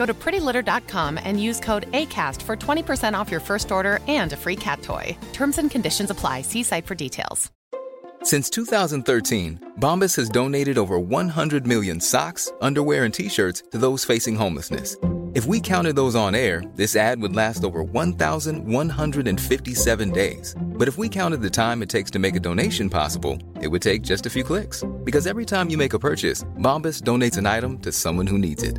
Go to prettylitter.com and use code ACAST for 20% off your first order and a free cat toy. Terms and conditions apply. See site for details. Since 2013, Bombas has donated over 100 million socks, underwear, and t shirts to those facing homelessness. If we counted those on air, this ad would last over 1,157 days. But if we counted the time it takes to make a donation possible, it would take just a few clicks. Because every time you make a purchase, Bombas donates an item to someone who needs it.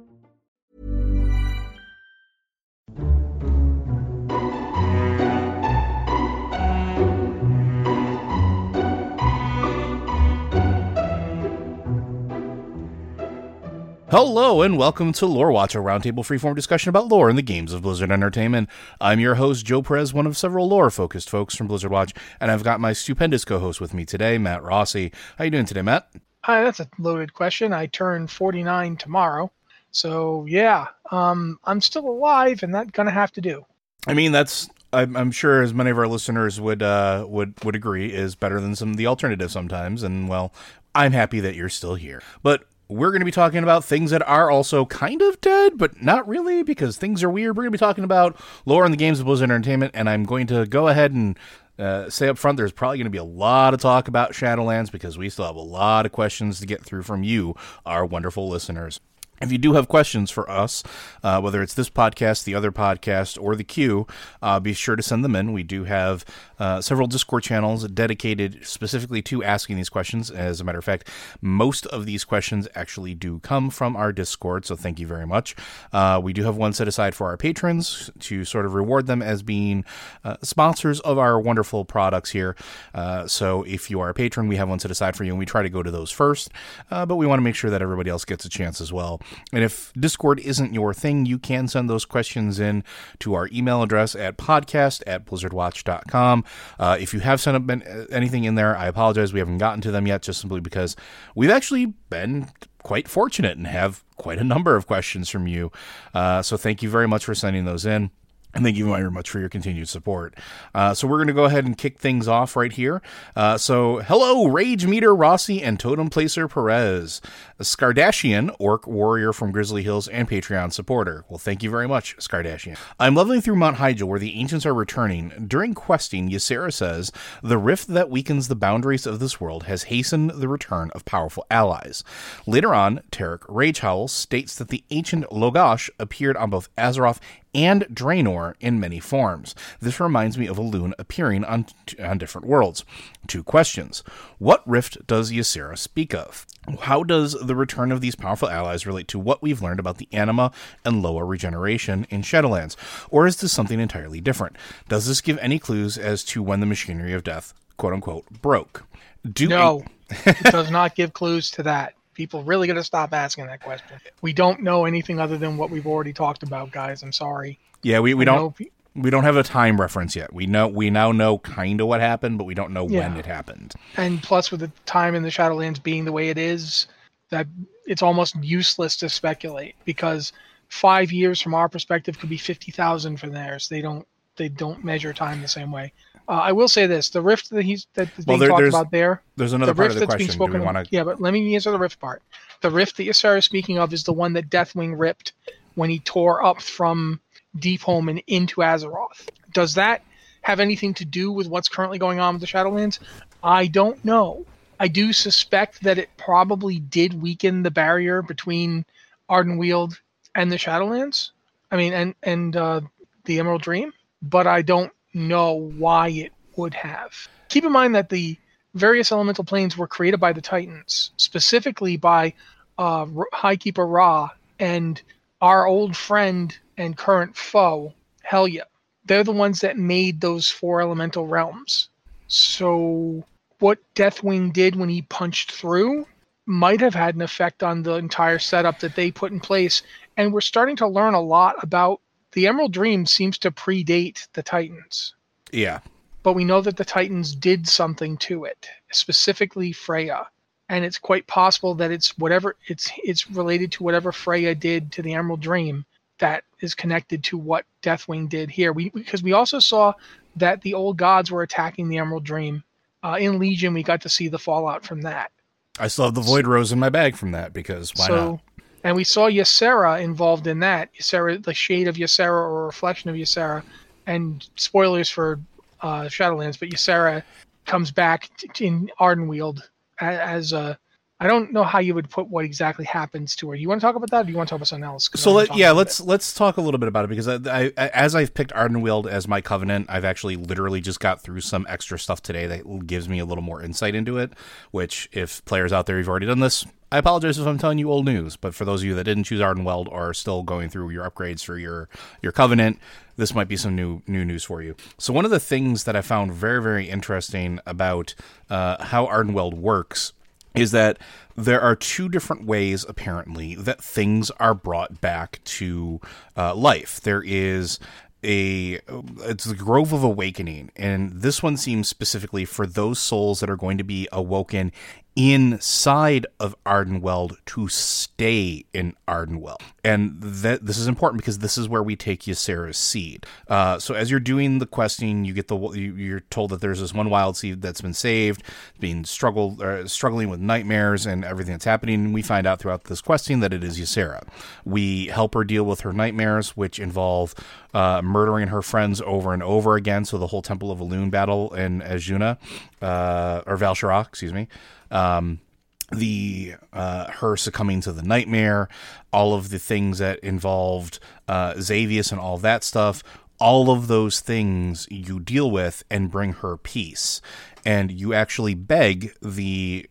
Hello and welcome to Lore Watch, a roundtable freeform discussion about lore in the games of Blizzard Entertainment. I'm your host, Joe Perez, one of several lore-focused folks from Blizzard Watch, and I've got my stupendous co-host with me today, Matt Rossi. How you doing today, Matt? Hi, that's a loaded question. I turn 49 tomorrow. So, yeah, um, I'm still alive, and that's going to have to do. I mean, that's I'm, I'm sure as many of our listeners would uh, would would agree is better than some of the alternative sometimes. And well, I'm happy that you're still here. But we're going to be talking about things that are also kind of dead, but not really because things are weird. We're going to be talking about lore in the games of Blizzard Entertainment, and I'm going to go ahead and uh, say up front there's probably going to be a lot of talk about Shadowlands because we still have a lot of questions to get through from you, our wonderful listeners. If you do have questions for us, uh, whether it's this podcast, the other podcast, or the queue, uh, be sure to send them in. We do have uh, several Discord channels dedicated specifically to asking these questions. As a matter of fact, most of these questions actually do come from our Discord, so thank you very much. Uh, we do have one set aside for our patrons to sort of reward them as being uh, sponsors of our wonderful products here. Uh, so if you are a patron, we have one set aside for you, and we try to go to those first, but we want to make sure that everybody else gets a chance as well. And if Discord isn't your thing, you can send those questions in to our email address at podcast at blizzardwatch.com. Uh, if you have sent up anything in there, I apologize. We haven't gotten to them yet, just simply because we've actually been quite fortunate and have quite a number of questions from you. Uh, so thank you very much for sending those in. And thank you very much for your continued support. Uh, so we're going to go ahead and kick things off right here. Uh, so hello, Rage Meter Rossi and Totem Placer Perez, a Skardashian, orc warrior from Grizzly Hills and Patreon supporter. Well, thank you very much, Skardashian. I'm leveling through Mount Hyjal where the ancients are returning. During questing, Ysera says, the rift that weakens the boundaries of this world has hastened the return of powerful allies. Later on, Tarek Ragehowl states that the ancient Lo'Gosh appeared on both Azeroth and Draenor in many forms. This reminds me of Elune appearing on, on different worlds. Two questions. What rift does Ysera speak of? How does the return of these powerful allies relate to what we've learned about the anima and loa regeneration in Shadowlands? Or is this something entirely different? Does this give any clues as to when the machinery of death, quote unquote, broke? Do no, it does not give clues to that people really going to stop asking that question. We don't know anything other than what we've already talked about, guys. I'm sorry. Yeah, we, we don't we don't have a time reference yet. We know we now know kind of what happened, but we don't know yeah. when it happened. And plus, with the time in the Shadowlands being the way it is, that it's almost useless to speculate because five years from our perspective could be fifty thousand from theirs. They don't they don't measure time the same way. Uh, I will say this: the rift that he's that is being there, talked about there. There's another the part of the question. Do we wanna... Yeah, but let me answer the rift part. The rift that Ysera is speaking of is the one that Deathwing ripped when he tore up from Deepholm and into Azeroth. Does that have anything to do with what's currently going on with the Shadowlands? I don't know. I do suspect that it probably did weaken the barrier between Ardenweald and the Shadowlands. I mean, and and uh, the Emerald Dream, but I don't know why it would have. Keep in mind that the various elemental planes were created by the Titans, specifically by uh, Highkeeper Ra and our old friend and current foe, Helya. They're the ones that made those four elemental realms. So, what Deathwing did when he punched through might have had an effect on the entire setup that they put in place. And we're starting to learn a lot about the Emerald Dream seems to predate the Titans. Yeah. But we know that the Titans did something to it, specifically Freya. And it's quite possible that it's whatever it's it's related to whatever Freya did to the Emerald Dream that is connected to what Deathwing did here. We because we also saw that the old gods were attacking the Emerald Dream. Uh, in Legion, we got to see the fallout from that. I still have the Void Rose in my bag from that because why so, not? And we saw Ysera involved in that. Ysera, the shade of Ysera or reflection of Ysera. And spoilers for uh, Shadowlands, but Ysera comes back in Ardenweald as a I don't know how you would put what exactly happens to her. You want to talk about that, or do you want to talk about something else? So let, yeah, let's it. let's talk a little bit about it because I, I, as I've picked Ardenweald as my covenant, I've actually literally just got through some extra stuff today that gives me a little more insight into it. Which, if players out there have already done this, I apologize if I'm telling you old news. But for those of you that didn't choose Ardenweald or are still going through your upgrades for your your covenant, this might be some new new news for you. So one of the things that I found very very interesting about uh, how Ardenweald works is that there are two different ways, apparently, that things are brought back to uh, life. There is a it's the grove of awakening and this one seems specifically for those souls that are going to be awoken inside of Ardenweald to stay in Ardenweald. And that this is important because this is where we take Ysera's seed. Uh, so as you're doing the questing, you get the you're told that there's this one wild seed that's been saved, being struggled uh, struggling with nightmares and everything that's happening. And we find out throughout this questing that it is Ysera. We help her deal with her nightmares, which involve uh, murdering her friends over and over again. So the whole Temple of Elune battle in Azsuna, uh, or Val'sharah, excuse me um, the uh, her succumbing to the nightmare, all of the things that involved uh, Xavius and all that stuff, all of those things you deal with and bring her peace and you actually beg the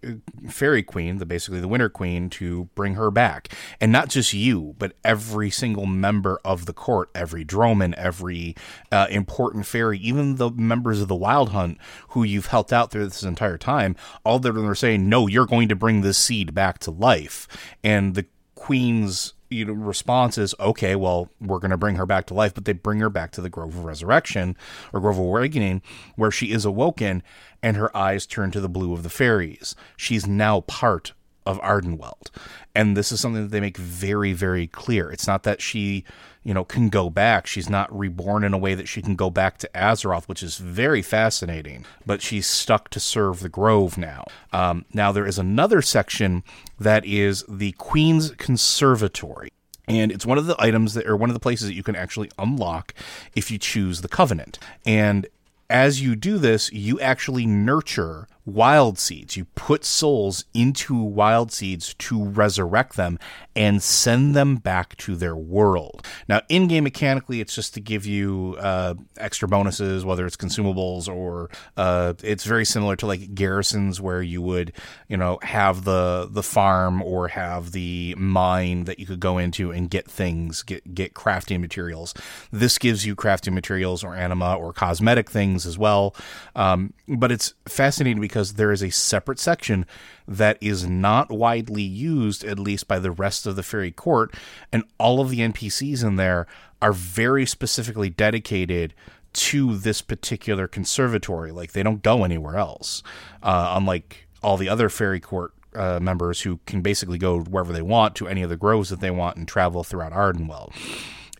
fairy queen, the basically the winter queen, to bring her back, and not just you, but every single member of the court, every droman, every uh, important fairy, even the members of the Wild Hunt who you've helped out through this entire time. All of them are saying, "No, you're going to bring this seed back to life," and the queen's you know response is okay well we're going to bring her back to life but they bring her back to the grove of resurrection or grove of awakening where she is awoken and her eyes turn to the blue of the fairies. She's now part of ardenweald and this is something that they make very very clear. It's not that she you know can go back. She's not reborn in a way that she can go back to azeroth which is very fascinating but she's stuck to serve the grove now. Um, now there is another section that is the queen's conservatory and it's one of the items that or one of the places that you can actually unlock if you choose the covenant. And as you do this, you actually nurture wild seeds. You put souls into wild seeds to resurrect them and send them back to their world. Now, in game mechanically, it's just to give you uh, extra bonuses, whether it's consumables or uh, it's very similar to like garrisons where you would, you know, have the the farm or have the mine that you could go into and get things, get get crafting materials. This gives you crafting materials or anima or cosmetic things as well. Um, but it's fascinating because there is a separate section that is not widely used, at least by the rest of the fairy court, and all of the NPCs in there are very specifically dedicated to this particular conservatory. Like they don't go anywhere else, uh, unlike all the other fairy court uh, members who can basically go wherever they want to any of the groves that they want and travel throughout Ardenweald.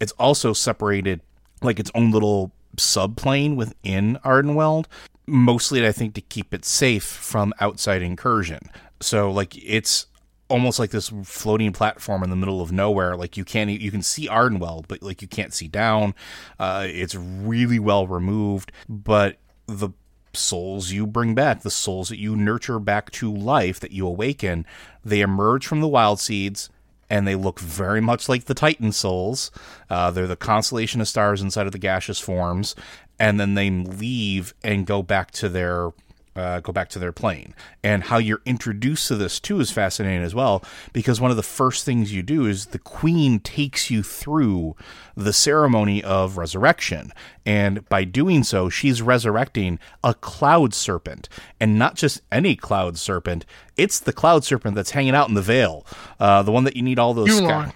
It's also separated like its own little subplane within Ardenweald mostly I think to keep it safe from outside incursion. So like it's almost like this floating platform in the middle of nowhere. Like you can't you can see Ardenweald, but like you can't see down. Uh, it's really well removed, but the souls you bring back, the souls that you nurture back to life, that you awaken, they emerge from the wild seeds and they look very much like the Titan souls. Uh, they're the constellation of stars inside of the gaseous forms, and then they leave and go back to their uh, go back to their plane. And how you're introduced to this too is fascinating as well, because one of the first things you do is the queen takes you through the ceremony of resurrection. And by doing so, she's resurrecting a cloud serpent. And not just any cloud serpent, it's the cloud serpent that's hanging out in the veil, uh, the one that you need all those. Sky-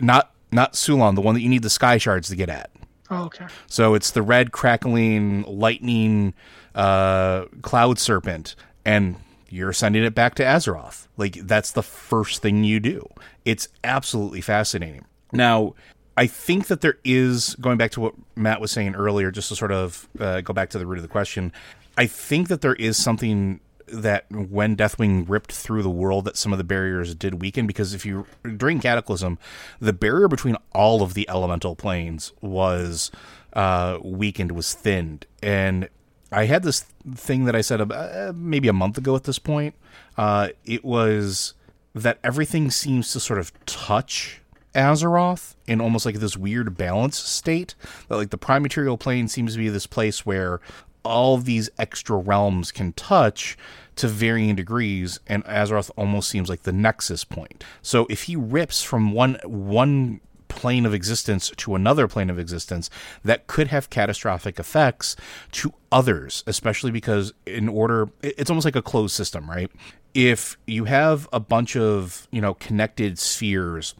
not not Sulon, the one that you need the sky shards to get at. Oh, okay. So it's the red crackling lightning uh, cloud serpent, and you're sending it back to Azeroth. Like that's the first thing you do. It's absolutely fascinating. Now, I think that there is going back to what Matt was saying earlier, just to sort of uh, go back to the root of the question. I think that there is something that when Deathwing ripped through the world, that some of the barriers did weaken. Because if you during Cataclysm, the barrier between all of the elemental planes was uh, weakened, was thinned, and I had this thing that I said about, uh, maybe a month ago at this point. Uh, it was that everything seems to sort of touch Azeroth in almost like this weird balance state. That like the prime material plane seems to be this place where all these extra realms can touch to varying degrees, and Azeroth almost seems like the nexus point. So if he rips from one one plane of existence to another plane of existence that could have catastrophic effects to others, especially because in order, it's almost like a closed system, right? If you have a bunch of, you know, connected spheres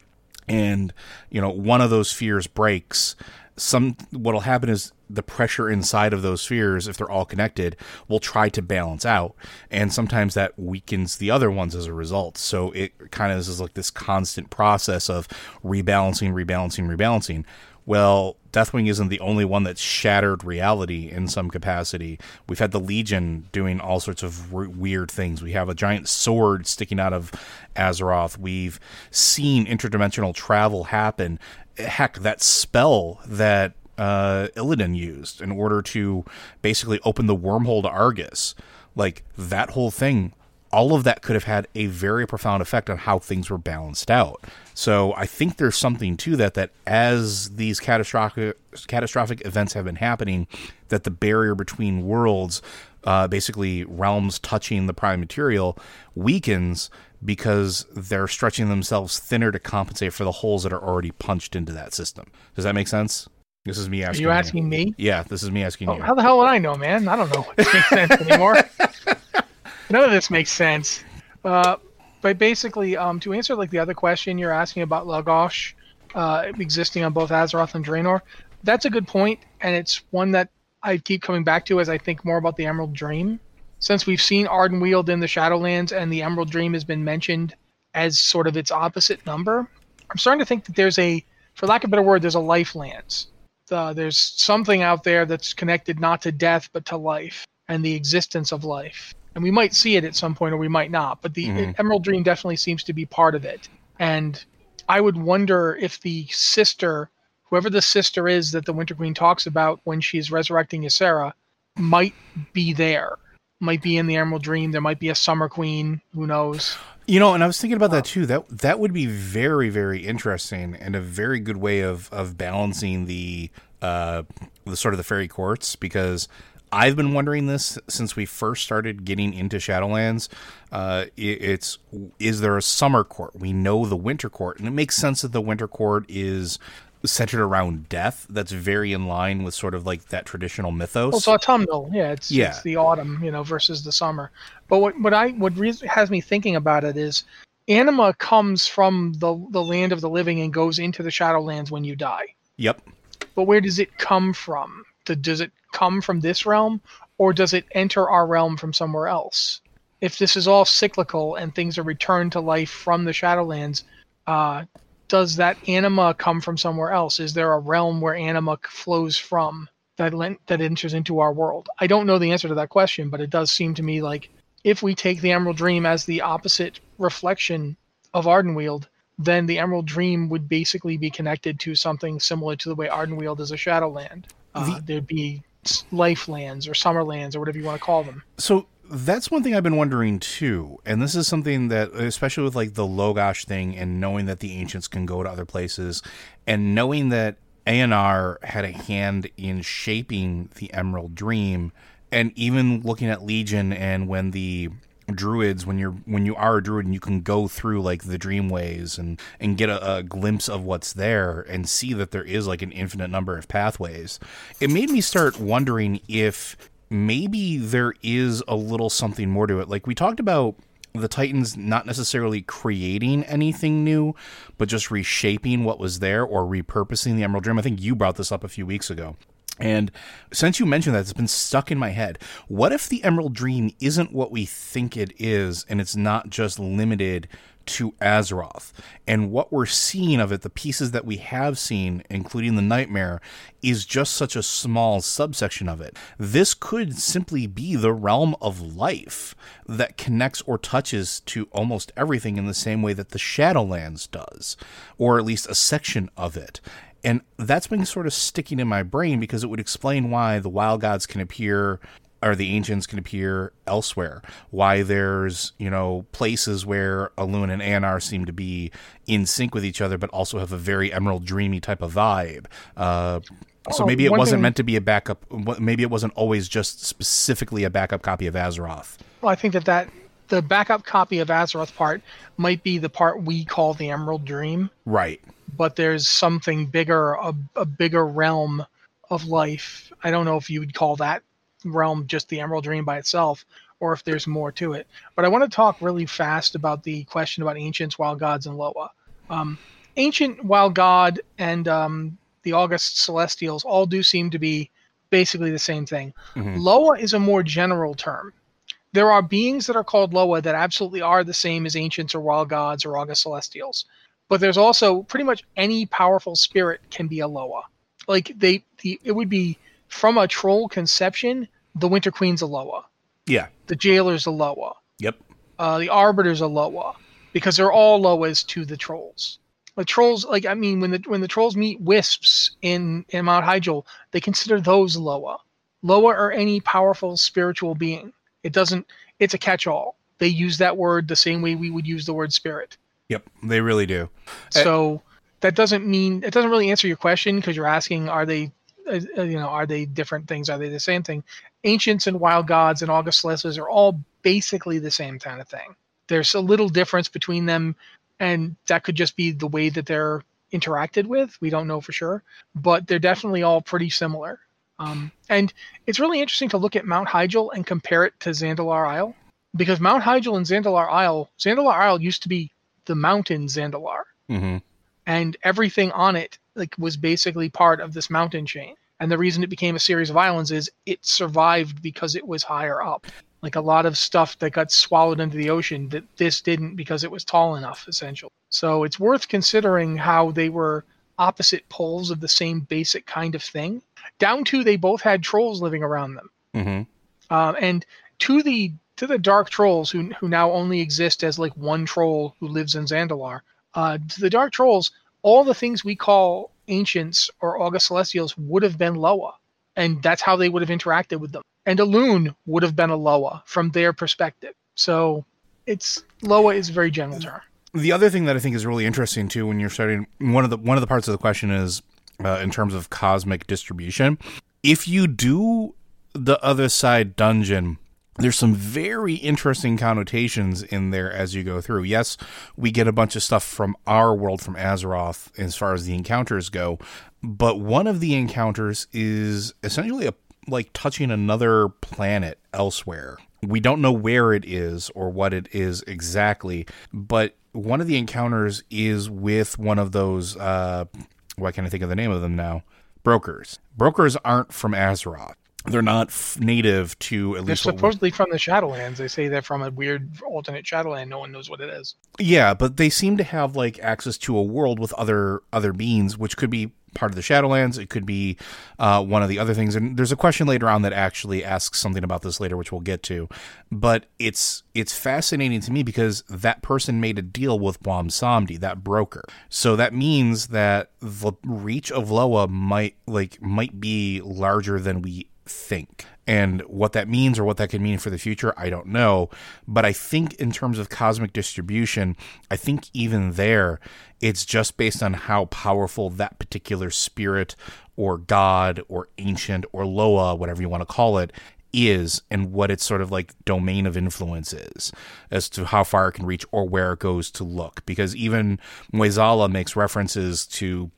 and, you know, one of those spheres breaks, some what'll happen is the pressure inside of those spheres, if they're all connected, will try to balance out. And sometimes that weakens the other ones as a result. So it kind of is like this constant process of rebalancing, rebalancing, rebalancing. Well, Deathwing isn't the only one that's shattered reality in some capacity. We've had the Legion doing all sorts of weird things. We have a giant sword sticking out of Azeroth. We've seen interdimensional travel happen. Heck, that spell that uh, Illidan used in order to basically open the wormhole to Argus. Like that whole thing, all of that could have had a very profound effect on how things were balanced out. So I think there's something to that. That as these catastrophic catastrophic events have been happening, that the barrier between worlds, uh, basically realms touching the prime material, weakens because they're stretching themselves thinner to compensate for the holes that are already punched into that system. Does that make sense? This is me asking. Are you asking you. me? Yeah, this is me asking oh, you. How the hell would I know, man? I don't know what makes sense anymore. None of this makes sense. Uh, but basically, um, to answer like the other question you're asking about Lo'Gosh uh, existing on both Azeroth and Draenor, that's a good point, and it's one that I keep coming back to as I think more about the Emerald Dream. Since we've seen Ardenweald in the Shadowlands and the Emerald Dream has been mentioned as sort of its opposite number, I'm starting to think that there's a, for lack of a better word, there's a Lifelands uh, there's something out there that's connected not to death but to life and the existence of life. And we might see it at some point or we might not, but the mm-hmm. Emerald Dream definitely seems to be part of it. And I would wonder if the sister, whoever the sister is that the Winter Queen talks about when she's resurrecting Ysera, might be there. Might be in the Emerald Dream. There might be a Summer Queen. Who knows? You know, and I was thinking about that too. That that would be very, very interesting and a very good way of of balancing the uh the sort of the fairy courts because I've been wondering this since we first started getting into Shadowlands. Uh, it, it's is there a summer court? We know the winter court, and it makes sense that the winter court is centered around death that's very in line with sort of like that traditional mythos. Well, it's autumnal, yeah. It's yeah. it's the autumn, you know, versus the summer. But what what I what re- has me thinking about it is anima comes from the the land of the living and goes into the Shadowlands when you die. Yep. But where does it come from? Does it come from this realm, or does it enter our realm from somewhere else? If this is all cyclical and things are returned to life from the Shadowlands, uh, does that anima come from somewhere else? Is there a realm where anima flows from that that enters into our world? I don't know the answer to that question, but it does seem to me like if we take the Emerald Dream as the opposite reflection of Ardenweald, then the Emerald Dream would basically be connected to something similar to the way Ardenweald is a Shadowland. Uh, the, there'd be Life Lands or Summerlands or whatever you want to call them. So that's one thing I've been wondering too. And this is something that, especially with like the Lo'Gosh thing and knowing that the ancients can go to other places and knowing that Eonar had a hand in shaping the Emerald Dream and even looking at Legion and when the druids when you're when you are a druid and you can go through like the dreamways and and get a, a, glimpse of what's there and see that there is like an infinite number of pathways it made me start wondering if maybe there is a little something more to it. Like we talked about the Titans not necessarily creating anything new, but just reshaping what was there or repurposing the Emerald Dream. I think you brought this up a few weeks ago. And since you mentioned that, it's been stuck in my head. What if the Emerald Dream isn't what we think it is, and it's not just limited to Azeroth. And what we're seeing of it, the pieces that we have seen, including the Nightmare, is just such a small subsection of it. This could simply be the realm of life that connects or touches to almost everything in the same way that the Shadowlands does, or at least a section of it. And that's been sort of sticking in my brain because it would explain why the wild gods can appear or the ancients can appear elsewhere. Why there's, you know, places where Elune and Eonar seem to be in sync with each other, but also have a very emerald dreamy type of vibe. Uh, so maybe it wasn't thing, meant to be a backup. Maybe it wasn't always just specifically a backup copy of Azeroth. Well, I think that that the backup copy of Azeroth part might be the part we call the Emerald Dream. Right. But there's something bigger, a, a bigger realm of life. I don't know if you would call that realm just the Emerald Dream by itself, or if there's more to it. But I want to talk really fast about the question about ancients, wild gods, and Loa. Um, ancient wild god and um, the August Celestials all do seem to be basically the same thing. Mm-hmm. Loa is a more general term. There are beings that are called Loa that absolutely are the same as ancients or wild gods or August Celestials. But there's also pretty much any powerful spirit can be a Loa. Like they, the, it would be from a troll conception, the Winter Queen's a Loa. Yeah. The Jailer's a Loa. Yep. Uh, the Arbiter's a Loa because they're all Loas to the trolls. The trolls, like I mean, when the when the trolls meet wisps in in Mount Hyjal, they consider those Loa. Loa are any powerful spiritual being. It doesn't. It's a catch-all. They use that word the same way we would use the word spirit. Yep, they really do. So uh, that doesn't mean it doesn't really answer your question because you're asking, are they uh, uh, you know, are they different things? Are they the same thing? Ancients and wild gods and August Celestials are all basically the same kind of thing. There's a little difference between them, and that could just be the way that they're interacted with. We don't know for sure, but they're definitely all pretty similar. Um, and it's really interesting to look at Mount Hyjal and compare it to Zandalar Isle, because Mount Hyjal and Zandalar Isle, Zandalar Isle used to be the mountain Zandalar, mm-hmm. and everything on it like was basically part of this mountain chain. And the reason it became a series of islands is it survived because it was higher up. Like a lot of stuff that got swallowed into the ocean, that this didn't because it was tall enough, essentially. So it's worth considering how they were opposite poles of the same basic kind of thing. Down to they both had trolls living around them. Mm-hmm. Um, and to the to the dark trolls who who now only exist as like one troll who lives in Zandalar. Uh, to the dark trolls, all the things we call ancients or August Celestials would have been Loa. And that's how they would have interacted with them. And Elune would have been a Loa from their perspective. So it's Loa is a very general term. The other thing that I think is really interesting too, when you're starting one of the one of the parts of the question is uh, in terms of cosmic distribution. If you do the other side dungeon there's some very interesting connotations in there as you go through. Yes, we get a bunch of stuff from our world from Azeroth as far as the encounters go, but one of the encounters is essentially a like touching another planet elsewhere. We don't know where it is or what it is exactly, but one of the encounters is with one of those uh why can't I think of the name of them now? Brokers. Brokers aren't from Azeroth they're not f- native to at they're least supposedly from the Shadowlands. They say they're from a weird alternate Shadowland. No one knows what it is. Yeah, but they seem to have like access to a world with other other beings, which could be part of the Shadowlands. It could be uh, one of the other things. And there's a question later on that actually asks something about this later, which we'll get to. But it's it's fascinating to me because that person made a deal with Bwonsamdi, that broker. So that means that the reach of Loa might like might be larger than we think. And what that means or what that could mean for the future, I don't know. But I think in terms of cosmic distribution, I think even there, it's just based on how powerful that particular spirit or god or ancient or Loa, whatever you want to call it, is and what its sort of like domain of influence is as to how far it can reach or where it goes to look. Because even Mueh'zala makes references to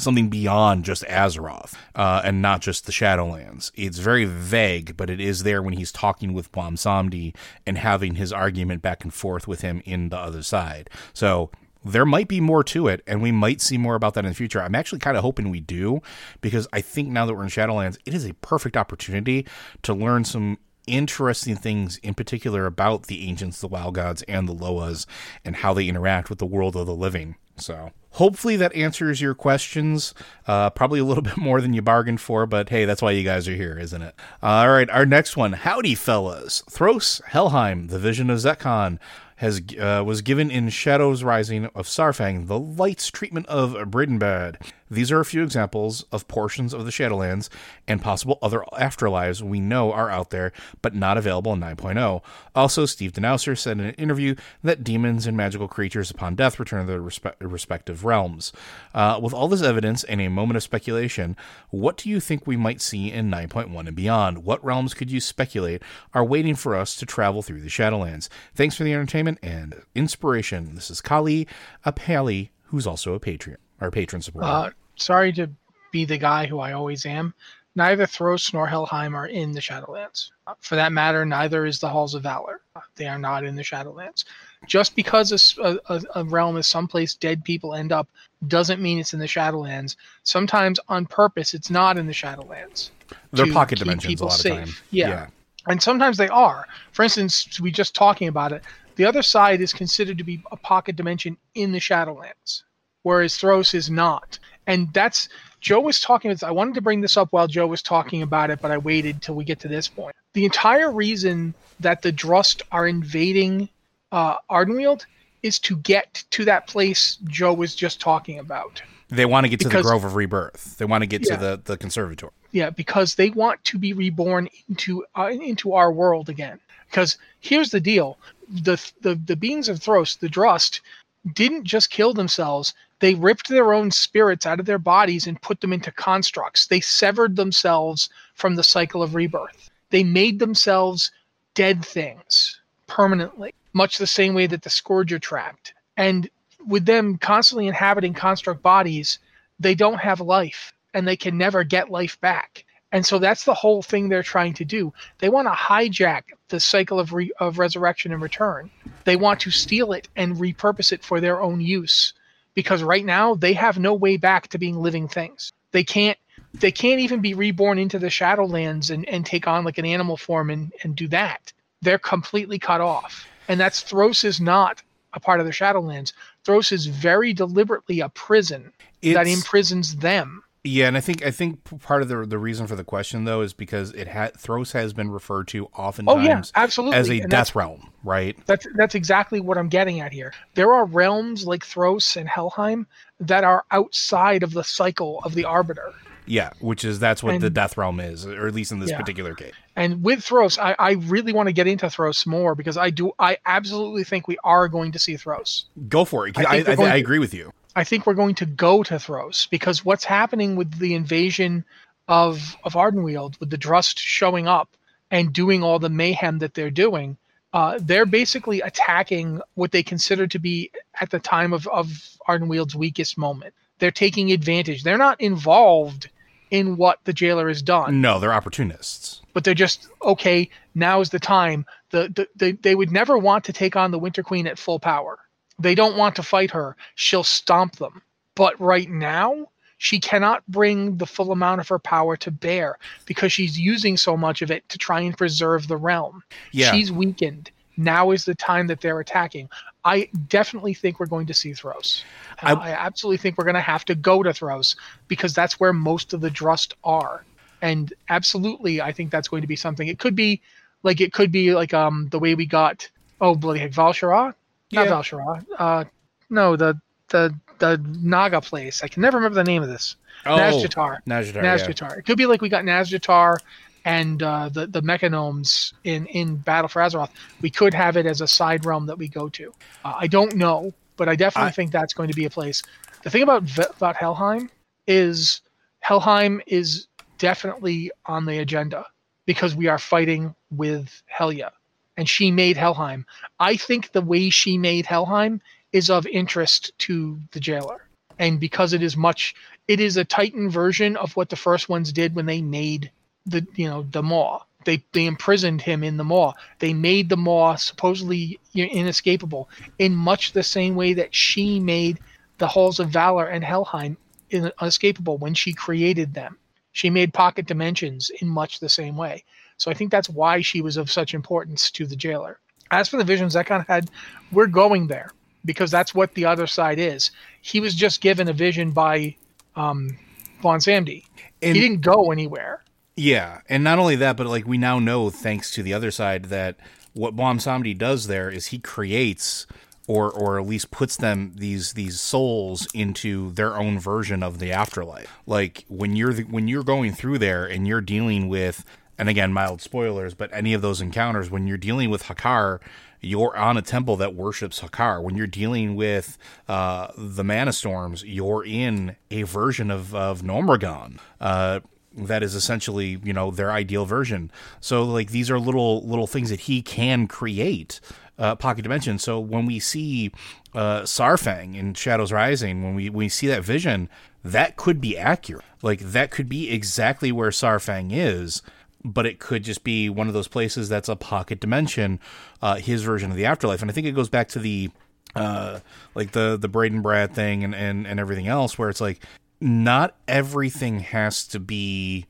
something beyond just Azeroth uh, and not just the Shadowlands. It's very vague, but it is there when he's talking with Bwonsamdi and having his argument back and forth with him in the other side. So there might be more to it, and we might see more about that in the future. I'm actually kind of hoping we do, because I think now that we're in Shadowlands, it is a perfect opportunity to learn some interesting things in particular about the ancients, the wild gods, and the Loas, and how they interact with the world of the living. So hopefully that answers your questions. Uh, probably a little bit more than you bargained for, but hey, that's why you guys are here, isn't it? All right, our next one. Howdy, fellas. Thros, Helheim, the vision of Zekhan has uh, was given in Shadows Rising of Saurfang, the Light's treatment of Bredenbad. These are a few examples of portions of the Shadowlands and possible other afterlives we know are out there, but not available in 9.0. Also, Steve Danuser said in an interview that demons and magical creatures upon death return to their respe- respective realms. Uh, with all this evidence and a moment of speculation, what do you think we might see in 9.1 and beyond? What realms could you speculate are waiting for us to travel through the Shadowlands? Thanks for the entertainment and inspiration. This is Kali a Apali, who's also a Patreon our patron supporter. Uh, sorry to be the guy who I always am. Neither Thros nor Helheim are in the Shadowlands. Uh, for that matter, neither is the Halls of Valor. Uh, they are not in the Shadowlands. Just because a, a, a, realm is someplace dead people end up doesn't mean it's in the Shadowlands. Sometimes on purpose, it's not in the Shadowlands. They're pocket dimensions a lot safe. of time. Yeah. yeah. And sometimes they are. For instance, we just talking about it. The other side is considered to be a pocket dimension in the Shadowlands whereas Thros is not. And that's Joe was talking. About I wanted to bring this up while Joe was talking about it, but I waited till we get to this point. The entire reason that the Drust are invading uh, Ardenweald is to get to that place Joe was just talking about. They want to get because, to the Grove of Rebirth. They want to get yeah, to the, the conservatory. Yeah, because they want to be reborn into uh, into our world again. Because here's the deal: the the the beings of Thros, the Drust, didn't just kill themselves they ripped their own spirits out of their bodies and put them into constructs. They severed themselves from the cycle of rebirth. They made themselves dead things permanently, much the same way that the Scourge are trapped. And with them constantly inhabiting construct bodies, they don't have life and they can never get life back. And so that's the whole thing they're trying to do. They want to hijack the cycle of, re- of resurrection and return. They want to steal it and repurpose it for their own use because right now they have no way back to being living things. They can't they can't even be reborn into the Shadowlands and, and take on like an animal form and, and do that. They're completely cut off. And that's Thros is not a part of the Shadowlands. Thros is very deliberately a prison it's, that imprisons them. Yeah, and I think I think part of the the reason for the question though is because it had Thros has been referred to oftentimes oh, yeah, absolutely. as a and death realm, right? That's that's exactly what I'm getting at here. There are realms like Thros and Helheim that are outside of the cycle of the Arbiter. Yeah, which is that's what and, the death realm is, or at least in this yeah. particular case. And with Thros, I, I really want to get into Thros more because I do I absolutely think we are going to see Thros. Go for it. I, I, I, I agree with you. I think we're going to go to Thros because what's happening with the invasion of of Ardenweald, with the Drust showing up and doing all the mayhem that they're doing, uh, they're basically attacking what they consider to be at the time of of Ardenweald's weakest moment. They're taking advantage. They're not involved in what the jailer has done. No, they're opportunists. But they're just okay. Now is the time. The, the, they they would never want to take on the Winter Queen at full power they don't want to fight her, she'll stomp them. But right now, she cannot bring the full amount of her power to bear because she's using so much of it to try and preserve the realm. Yeah. She's weakened. Now is the time that they're attacking. I definitely think we're going to see Thros. I, I absolutely think we're going to have to go to Thros because that's where most of the Drust are. And absolutely, I think that's going to be something. It could be like it could be like um the way we got oh bloody heck Val'sharah not yeah. Val'sharah. Uh, no, the the the Naga place. I can never remember the name of this. Oh, Nazjatar. Nazjatar. Nazjatar. Yeah. It could be like we got Nazjatar and uh, the the mechagnomes in in Battle for Azeroth, we could have it as a side realm that we go to. Uh, I don't know, but I definitely I- think that's going to be a place. The thing about about Helheim is Helheim is definitely on the agenda because we are fighting with Helya, and she made Helheim. I think the way she made Helheim is of interest to the jailer, and because it is much, it is a Titan version of what the first ones did when they made the you know the Maw. They they imprisoned him in the Maw. They made the Maw supposedly inescapable in much the same way that she made the Halls of Valor and Helheim inescapable when she created them. She made pocket dimensions in much the same way. So I think that's why she was of such importance to the jailer. As for the visions Zekhan had, we're going there because that's what the other side is. He was just given a vision by um, Bwonsamdi. And- he didn't go anywhere. Yeah, and not only that, but like we now know, thanks to the other side, that what Bwonsamdi does there is he creates, or or at least puts them these these souls into their own version of the afterlife. Like when you're the, when you're going through there and you're dealing with, and again, mild spoilers, but any of those encounters when you're dealing with Hakkar. You're on a temple that worships Hakkar. When you're dealing with uh, the Manastorms, you're in a version of, of Gnomeregan. Uh, that is essentially you know their ideal version so like these are little little things that he can create uh, pocket dimension so when we see uh, Saurfang in shadows rising when we we see that vision that could be accurate like that could be exactly where Saurfang is but it could just be one of those places that's a pocket dimension uh, his version of the afterlife. And i think it goes back to the uh, like the the Braden Brad thing and, and and everything else where it's like not everything has to be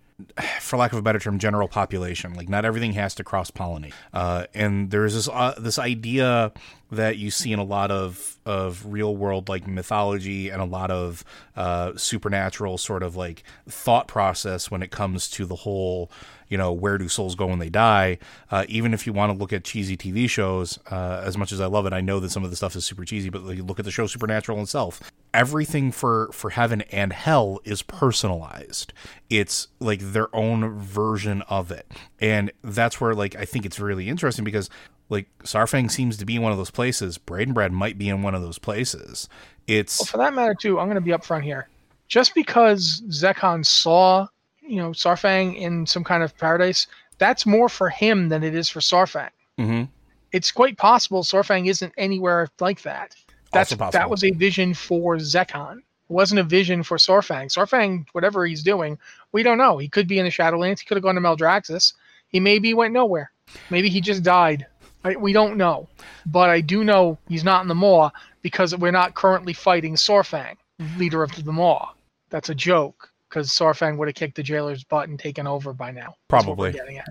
for lack of a better term general population. Like not everything has to cross pollinate uh, and there's this uh, this idea that you see in a lot of of real world like mythology and a lot of uh, supernatural sort of like thought process when it comes to the whole you know where do souls go when they die? Uh, even if you want to look at cheesy tv shows uh, as much as i love it i know that some of the stuff is super cheesy but like, look at the show supernatural itself. Everything for for heaven and hell is personalized. It's like their own version of it. And that's where like i think it's really interesting because like Saurfang seems to be one of those places braden brad might be in one of those places it's Well, for that matter, too, I'm going to be upfront here. Just because Zekhan saw, you know, Saurfang in some kind of paradise, that's more for him than it is for Saurfang. Mhm. It's quite possible Saurfang isn't anywhere like that. That's that was a vision for Zekhan. It wasn't a vision for Saurfang. Saurfang, whatever he's doing, we don't know. He could be in the Shadowlands. He could have gone to Maldraxxus. He maybe went nowhere. Maybe he just died. I, we don't know. But I do know he's not in the Maw because we're not currently fighting Saurfang, leader of the Maw. That's a joke because Saurfang would have kicked the jailer's butt and taken over by now. That's what we're probably yeah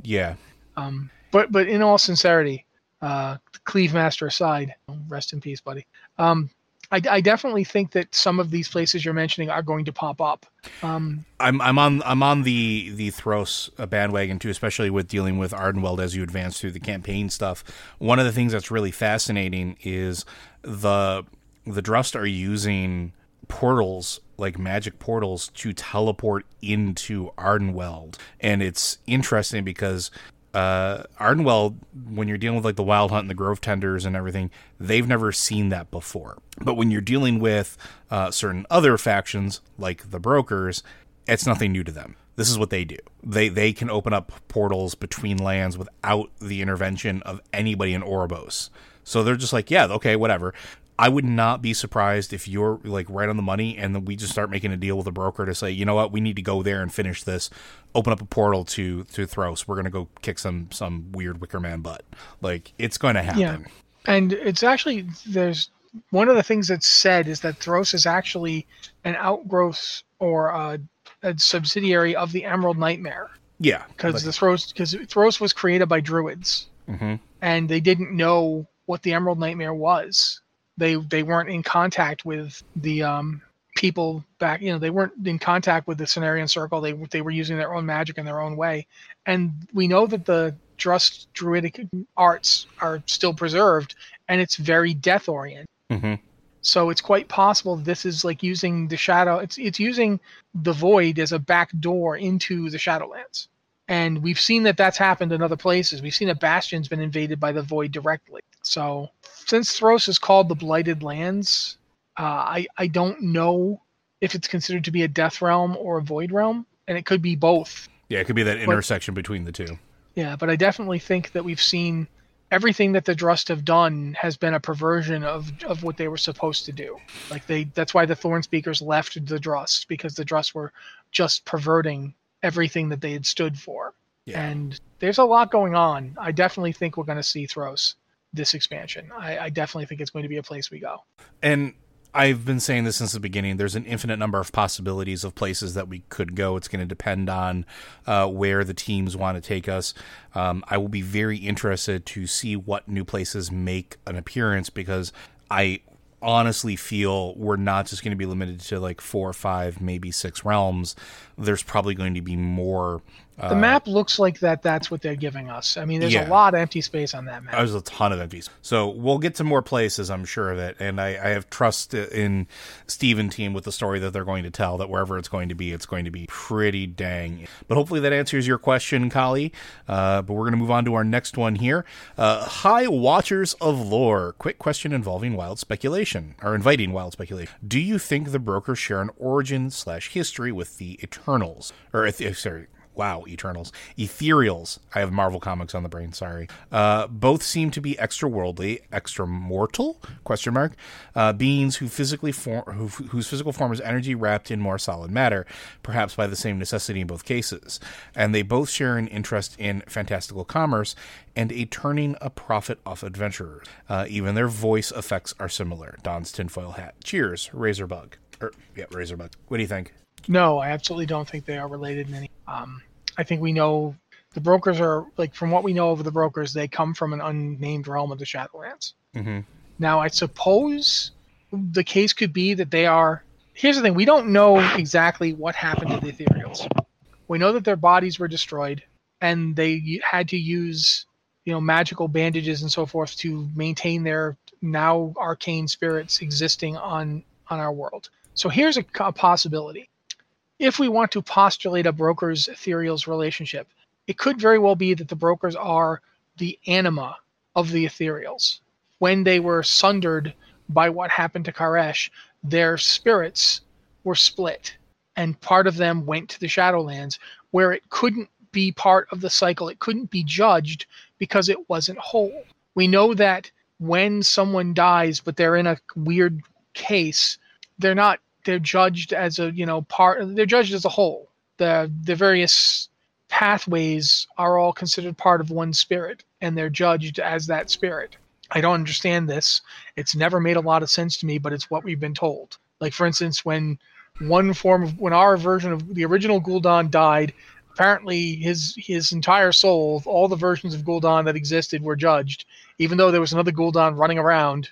Um, but but in all sincerity, uh, Cleve Master aside, rest in peace, buddy. Um, I, I definitely think that some of these places you're mentioning are going to pop up. Um, I'm I'm on I'm on the the Thros uh, bandwagon too, especially with dealing with Ardenweald as you advance through the campaign stuff. One of the things that's really fascinating is the the Drust are using portals like magic portals to teleport into Ardenweald, and it's interesting because uh, Ardenweald, when you're dealing with like the Wild Hunt and the Grove Tenders and everything, they've never seen that before. But when you're dealing with uh, certain other factions like the Brokers, it's nothing new to them. This is what they do. They they can open up portals between lands without the intervention of anybody in Oribos. So they're just like, yeah, okay, whatever. I would not be surprised if you're like right on the money and then we just start making a deal with a broker to say, you know what, we need to go there and finish this. Open up a portal to to Thros. We're gonna go kick some some weird Wicker Man butt. Like it's going to happen. Yeah. and it's actually there's one of the things that's said is that Thros is actually an outgrowth or a, a subsidiary of the Emerald Nightmare Yeah, because the Thros because Thros was created by druids Mhm. and they didn't know what the Emerald Nightmare was. They they weren't in contact with the um, people back. You know, they weren't in contact with the Cenarion Circle. They they were using their own magic in their own way, and we know that the Drust druidic arts are still preserved, and it's very death oriented. Mhm. So it's quite possible this is like using the shadow. It's it's using the void as a back door into the Shadowlands. And we've seen that that's happened in other places. We've seen that Bastion's been invaded by the Void directly. So since Thros is called the Blighted Lands, uh, I I don't know if it's considered to be a Death Realm or a Void Realm, and it could be both. Yeah, it could be that intersection but, between the two. Yeah, but I definitely think that we've seen everything that the Drust have done has been a perversion of of what they were supposed to do. Like they that's why the Thorn Speakers left the Drust because the Drust were just perverting everything that they had stood for. Yeah. And there's a lot going on. I definitely think we're going to see Thros this expansion. I, I definitely think it's going to be a place we go. And I've been saying this since the beginning. There's an infinite number of possibilities of places that we could go. It's going to depend on uh, where the teams want to take us. Um, I will be very interested to see what new places make an appearance because I honestly feel we're not just going to be limited to like four or five, maybe six realms. There's probably going to be more the uh, map looks like that. That's what they're giving us. I mean, there's yeah. a lot of empty space on that map. There's a ton of empty. So we'll get to more places, I'm sure of it. And I, I have trust in Steve team with the story that they're going to tell. That wherever it's going to be, it's going to be pretty dang. But hopefully that answers your question, Kali. Uh, but we're going to move on to our next one here. Uh, hi, Watchers of Lore. Quick question involving wild speculation or inviting wild speculation. Do you think the brokers share an origin slash history with the Eternals or sorry? Wow, Eternals. Ethereals. I have Marvel Comics on the brain, sorry. Uh, both seem to be extra worldly, extra mortal, question mark, uh, beings who physically form, who, whose physical form is energy wrapped in more solid matter, perhaps by the same necessity in both cases. And they both share an interest in fantastical commerce and a turning a profit off adventurers. Uh, even their voice effects are similar. Don's tinfoil hat. Cheers, Razorbug. Er, yeah, Razorbug. What do you think? No, I absolutely don't think they are related in any. Um, I think we know the brokers are like from what we know of the brokers, they come from an unnamed realm of the Shadowlands. Mm-hmm. Now, I suppose the case could be that they are. Here's the thing: we don't know exactly what happened to the Ethereals. We know that their bodies were destroyed, and they had to use, you know, magical bandages and so forth to maintain their now arcane spirits existing on on our world. So here's a, a possibility if we want to postulate a broker's ethereals relationship, it could very well be that the brokers are the anima of the ethereals. When they were sundered by what happened to K'aresh, their spirits were split, and part of them went to the Shadowlands, where it couldn't be part of the cycle. It couldn't be judged because it wasn't whole. We know that when someone dies, but they're in a weird case, they're not they're judged as a you know part they're judged as a whole. The the various pathways are all considered part of one spirit and they're judged as that spirit. I don't understand this. It's never made a lot of sense to me but it's what we've been told. Like for instance when one form of when our version of the original Gul'dan died apparently his his entire soul all the versions of Gul'dan that existed were judged even though there was another Gul'dan running around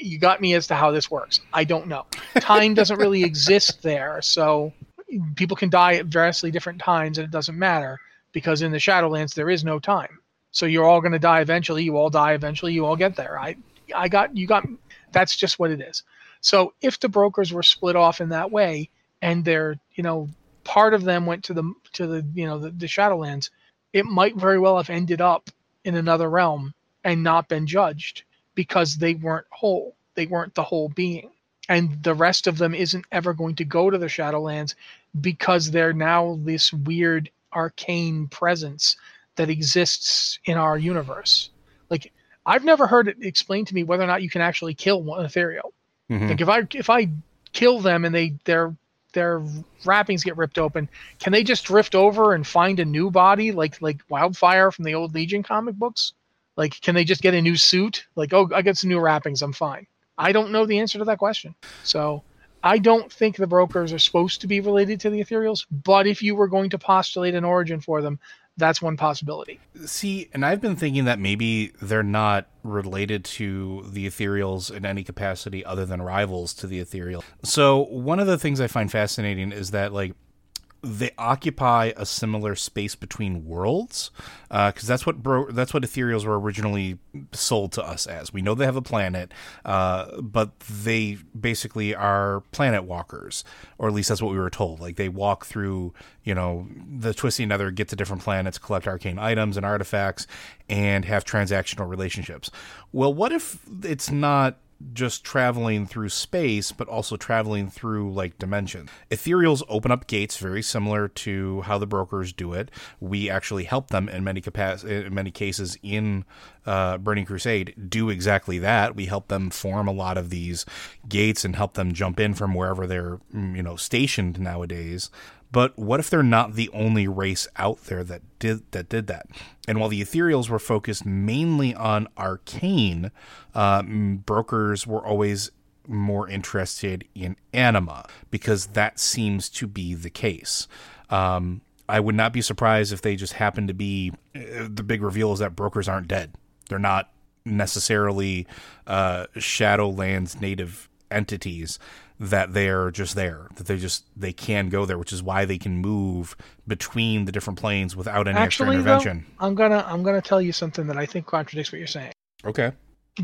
you got me as to how this works. I don't know. Time doesn't really exist there, so people can die at variously different times, and it doesn't matter because in the Shadowlands there is no time. So you're all going to die eventually. You all die eventually. You all get there. I, I got you got. That's just what it is. So if the brokers were split off in that way, and they're you know part of them went to the to the you know the, the Shadowlands, it might very well have ended up in another realm and not been judged because they weren't whole. They weren't the whole being. And the rest of them isn't ever going to go to the Shadowlands because they're now this weird arcane presence that exists in our universe. Like I've never heard it explained to me whether or not you can actually kill one ethereal. Mm-hmm. Like if I if I kill them and they their their wrappings get ripped open, can they just drift over and find a new body like like Wildfire from the old Legion comic books? Like, can they just get a new suit? Like, oh, I got some new wrappings. I'm fine. I don't know the answer to that question. So I don't think the brokers are supposed to be related to the ethereals, but if you were going to postulate an origin for them, that's one possibility. See, and I've been thinking that maybe they're not related to the ethereals in any capacity other than rivals to the ethereal. So, one of the things I find fascinating is that, like, they occupy a similar space between worlds because uh, that's what bro- that's what ethereals were originally sold to us as. We know they have a planet, uh, but they basically are planet walkers, or at least that's what we were told. Like they walk through, you know, the twisty nether, get to different planets, collect arcane items and artifacts, and have transactional relationships. Well, what if it's not just traveling through space, but also traveling through like dimensions. Ethereals open up gates very similar to how the brokers do it. We actually help them in many capac- in many cases in uh, Burning Crusade do exactly that. We help them form a lot of these gates and help them jump in from wherever they're you know stationed nowadays. But what if they're not the only race out there that did that did that? And while the Ethereals were focused mainly on arcane, uh, brokers were always more interested in anima because that seems to be the case. Um, I would not be surprised if they just happen to be uh, the big reveal is that brokers aren't dead. They're not necessarily uh, Shadowlands native entities that they're just there that they just they can go there which is why they can move between the different planes without any Actually, extra intervention. Though, i'm gonna i'm gonna tell you something that i think contradicts what you're saying. Okay.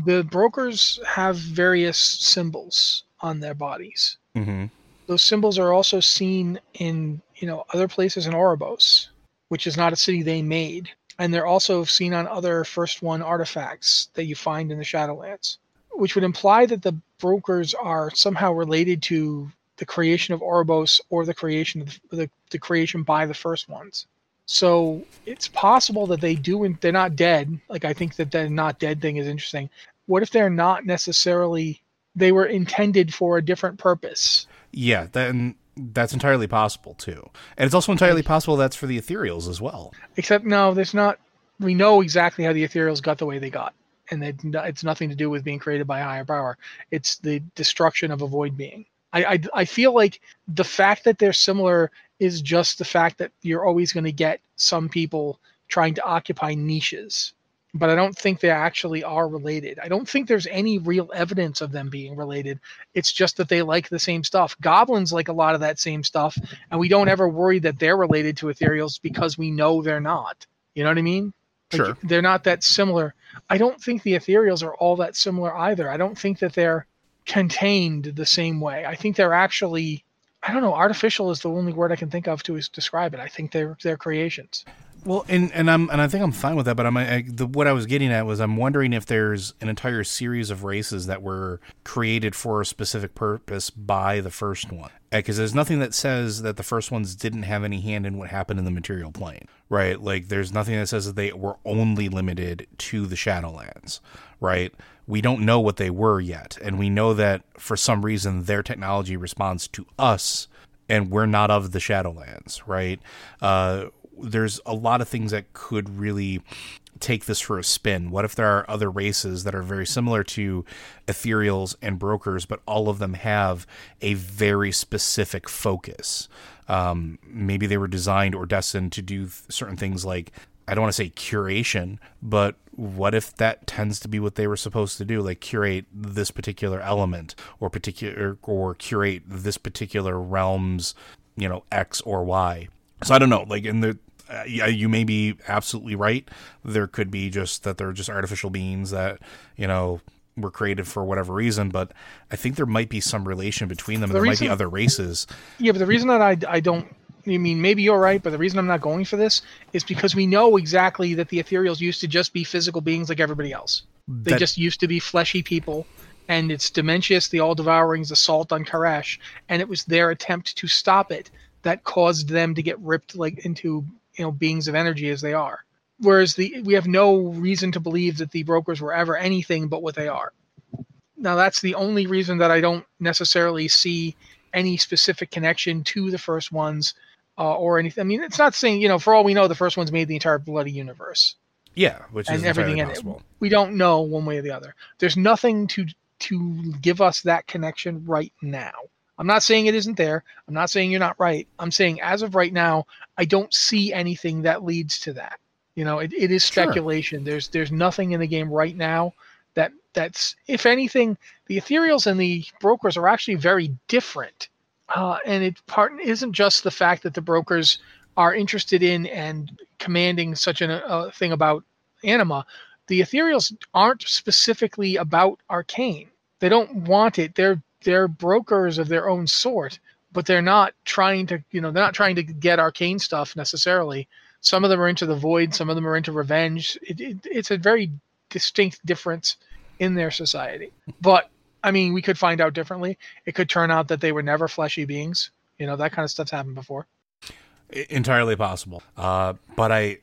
The brokers have various symbols on their bodies. Mm-hmm. those symbols are also seen in you know other places in Oribos, which is not a city they made. And they're also seen on other first one artifacts that you find in the shadowlands which would imply that the brokers are somehow related to the creation of Oribos or the creation of the, the, the creation by the first ones. So it's possible that they do, and they're not dead. Like I think that the not dead thing is interesting. What if they're not necessarily? They were intended for a different purpose. Yeah, then that's entirely possible too, and it's also entirely possible that's for the ethereals as well. Except no, there's not. We know exactly how the ethereals got the way they got and it, it's nothing to do with being created by a higher power. It's the destruction of a void being. I, I, I feel like the fact that they're similar is just the fact that you're always going to get some people trying to occupy niches but I don't think they actually are related. I don't think there's any real evidence of them being related. It's just that they like the same stuff. Goblins like a lot of that same stuff, and we don't ever worry that they're related to ethereals because we know they're not. You know what I mean? Like, sure. They're not that similar. I don't think the ethereals are all that similar either. I don't think that they're contained the same way. I think they're actually I don't know, artificial is the only word I can think of to describe it. I think they're they're creations. Well, and and I'm and I think I'm fine with that. But I'm I, the, what I was getting at was I'm wondering if there's an entire series of races that were created for a specific purpose by the first one. Because there's nothing that says that the first ones didn't have any hand in what happened in the material plane, right? Like there's nothing that says that they were only limited to the Shadowlands, right? We don't know what they were yet, and we know that for some reason their technology responds to us and we're not of the Shadowlands, right? Uh, there's a lot of things that could really take this for a spin. What if there are other races that are very similar to ethereals and brokers, but all of them have a very specific focus? Um, maybe they were designed or destined to do certain things like I don't want to say curation, but what if that tends to be what they were supposed to do, like curate this particular element or particular or curate this particular realm's, you know, X or Y. So I don't know. Like in the uh, yeah, you may be absolutely right. There could be just that they're just artificial beings that you know were created for whatever reason, but I think there might be some relation between them. The there reason, might be other races. Yeah, but the reason that I, I don't, I mean, maybe you're right, but the reason I'm not going for this is because we know exactly that the ethereals used to just be physical beings like everybody else. They that, just used to be fleshy people, and it's Dimensius, the all-devouring's assault on K'aresh, and it was their attempt to stop it that caused them to get ripped like into you know beings of energy as they are. Whereas the we have no reason to believe that the brokers were ever anything but what they are. Now that's the only reason that I don't necessarily see any specific connection to the first ones uh, or anything. I mean, it's not saying you know for all we know the first ones made the entire bloody universe. Yeah, which and everything in it. We don't know one way or the other. There's nothing to to give us that connection right now. I'm not saying it isn't there. I'm not saying you're not right. I'm saying as of right now, I don't see anything that leads to that. You know, it, it is speculation. Sure. There's there's nothing in the game right now that that's if anything, the ethereals and the brokers are actually very different. Uh, and it part isn't just the fact that the brokers are interested in and commanding such a uh, thing about anima. The ethereals aren't specifically about arcane. They don't want it. They're they're brokers of their own sort, but they're not trying to you know they're not trying to get arcane stuff necessarily. Some of them are into the void. Some of them are into revenge. It, it, it's a very distinct difference in their society. But I mean, we could find out differently. It could turn out that they were never fleshy beings. You know, that kind of stuff's happened before entirely possible. Uh, but I,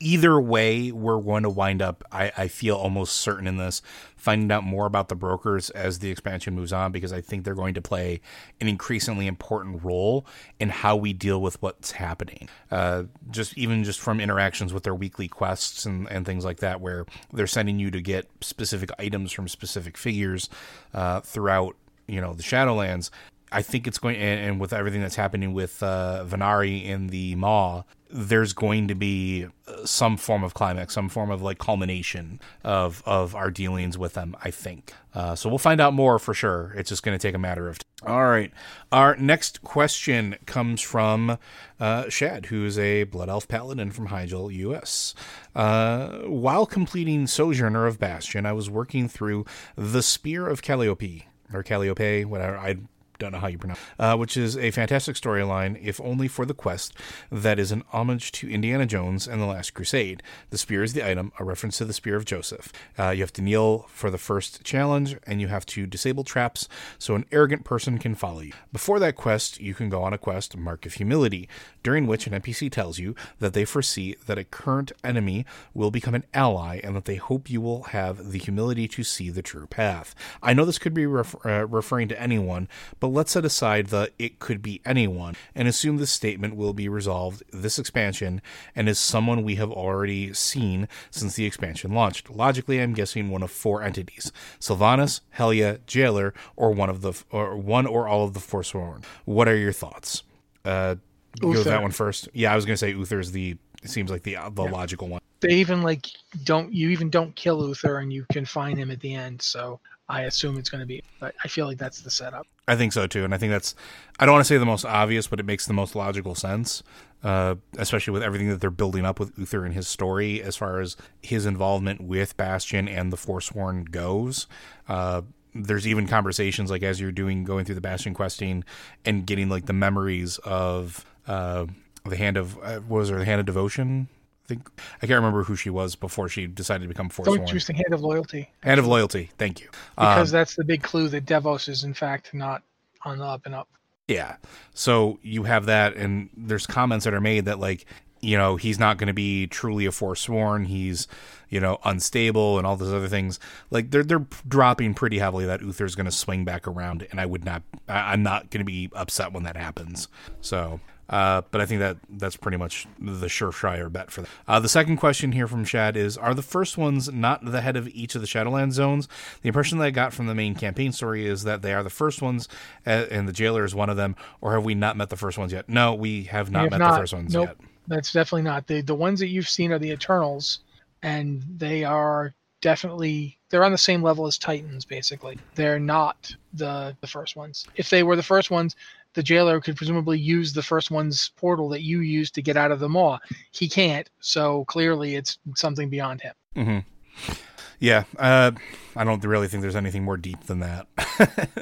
either way, we're going to wind up. I, I feel almost certain in this finding out more about the brokers as the expansion moves on because I think they're going to play an increasingly important role in how we deal with what's happening. Uh, just even just from interactions with their weekly quests and, and things like that, where they're sending you to get specific items from specific figures uh, throughout you know the Shadowlands. I think it's going, and, and with everything that's happening with uh, Ve'nari in the Maw, there's going to be uh, some form of climax, some form of like culmination of of our dealings with them. I think. Uh, so we'll find out more for sure. It's just going to take a matter of. Time. All right. Our next question comes from uh, Shad, who is a Blood Elf Paladin from Hyjal, U.S. Uh, while completing Sojourner of Bastion, I was working through the Spear of Calliope or Calliope, whatever. I don't know how you pronounce, uh, which is a fantastic storyline, if only for the quest that is an homage to Indiana Jones and the Last Crusade. The spear is the item, a reference to the spear of Joseph. Uh, you have to kneel for the first challenge, and you have to disable traps so an arrogant person can follow you. Before that quest, you can go on a quest, Mark of Humility, during which an NPC tells you that they foresee that a current enemy will become an ally and that they hope you will have the humility to see the true path. I know this could be ref- uh, referring to anyone, but let's set aside the it could be anyone and assume this statement will be resolved this expansion and is someone we have already seen since the expansion launched. Logically, I'm guessing one of four entities: Sylvanas, Helya, Jailer, or one of the or one or all of the Forsworn. What are your thoughts? Uh, go with that one first. Yeah, I was going to say Uther is the seems like the the yeah. logical one. They even like don't you even don't kill Uther and you can find him at the end. So I assume it's going to be. But I feel like that's the setup. I think so too, and I think that's. I don't want to say the most obvious, but it makes the most logical sense, uh, especially with everything that they're building up with Uther and his story, as far as his involvement with Bastion and the Forsworn goes. Uh, there's even conversations like as you're doing going through the Bastion questing and getting like the memories of uh, the hand of uh, was her the hand of devotion I think I can't remember who she was before she decided to become Forsworn. Interesting hand of loyalty. Hand of loyalty. Thank you. Because um, that's the big clue that Devos is in fact not on the up and up. Yeah. So you have that, and there's comments that are made that like you know he's not going to be truly a forsworn. He's you know unstable and all those other things. Like they're they're dropping pretty heavily that Uther's going to swing back around, and I would not. I'm not going to be upset when that happens. So uh, but I think that that's pretty much the surefire bet for that. Uh, the second question here from Shad is Are the first ones not the head of each of the Shadowland zones? The impression that I got from the main campaign story is that they are the first ones, uh, and the jailer is one of them, or have we not met the first ones yet? No, we have not we have met not, the first ones nope, yet. That's definitely not. The, the ones that you've seen are the Eternals, and they are definitely they're on the same level as Titans basically. They're not the the first ones. If they were the first ones, the jailer could presumably use the first one's portal that you used to get out of the maw. He can't, so clearly it's something beyond him. Mm-hmm. Yeah, uh, I don't really think there's anything more deep than that.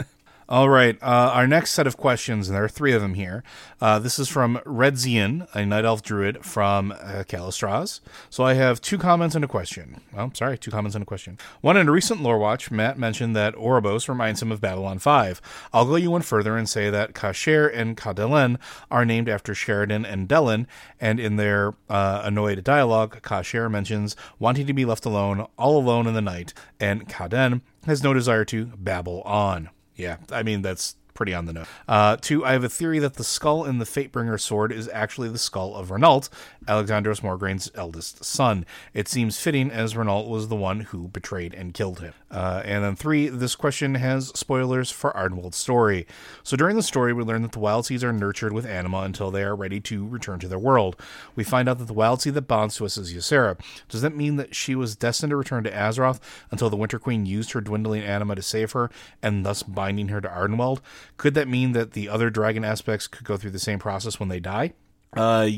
All right, uh, our next set of questions, and there are three of them here. Uh, this is from Redzian, a Night Elf Druid from uh, Kalastraz. So I have two comments and a question. Well, sorry, two comments and a question. One, in a recent lore watch, Matt mentioned that Oribos reminds him of Babylon 5. I'll go you one further and say that Kasher and Kadelen are named after Sheridan and Delenn, and in their uh, annoyed dialogue, Kasher mentions wanting to be left alone, all alone in the night, and Kaden has no desire to babble on. Yeah, I mean that's pretty on the nose. Uh, two, I have a theory that the skull in the Fatebringer sword is actually the skull of Renault, Alexandros Mograine's eldest son. It seems fitting as Renault was the one who betrayed and killed him. Uh, and then three, this question has spoilers for Ardenweald's story. So during the story, we learn that the wild seeds are nurtured with anima until they are ready to return to their world. We find out that the wild seed that bonds to us is Ysera. Does that mean that she was destined to return to Azeroth until the Winter Queen used her dwindling anima to save her and thus binding her to Ardenweald? Could that mean that the other dragon aspects could go through the same process when they die? Uh,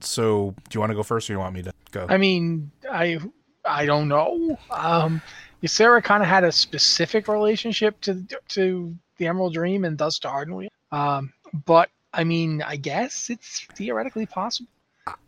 so do you want to go first, or do you want me to go? I mean, I I don't know. Um, Ysera kind of had a specific relationship to to the Emerald Dream and thus to Ardenweald. Um, but I mean, I guess it's theoretically possible.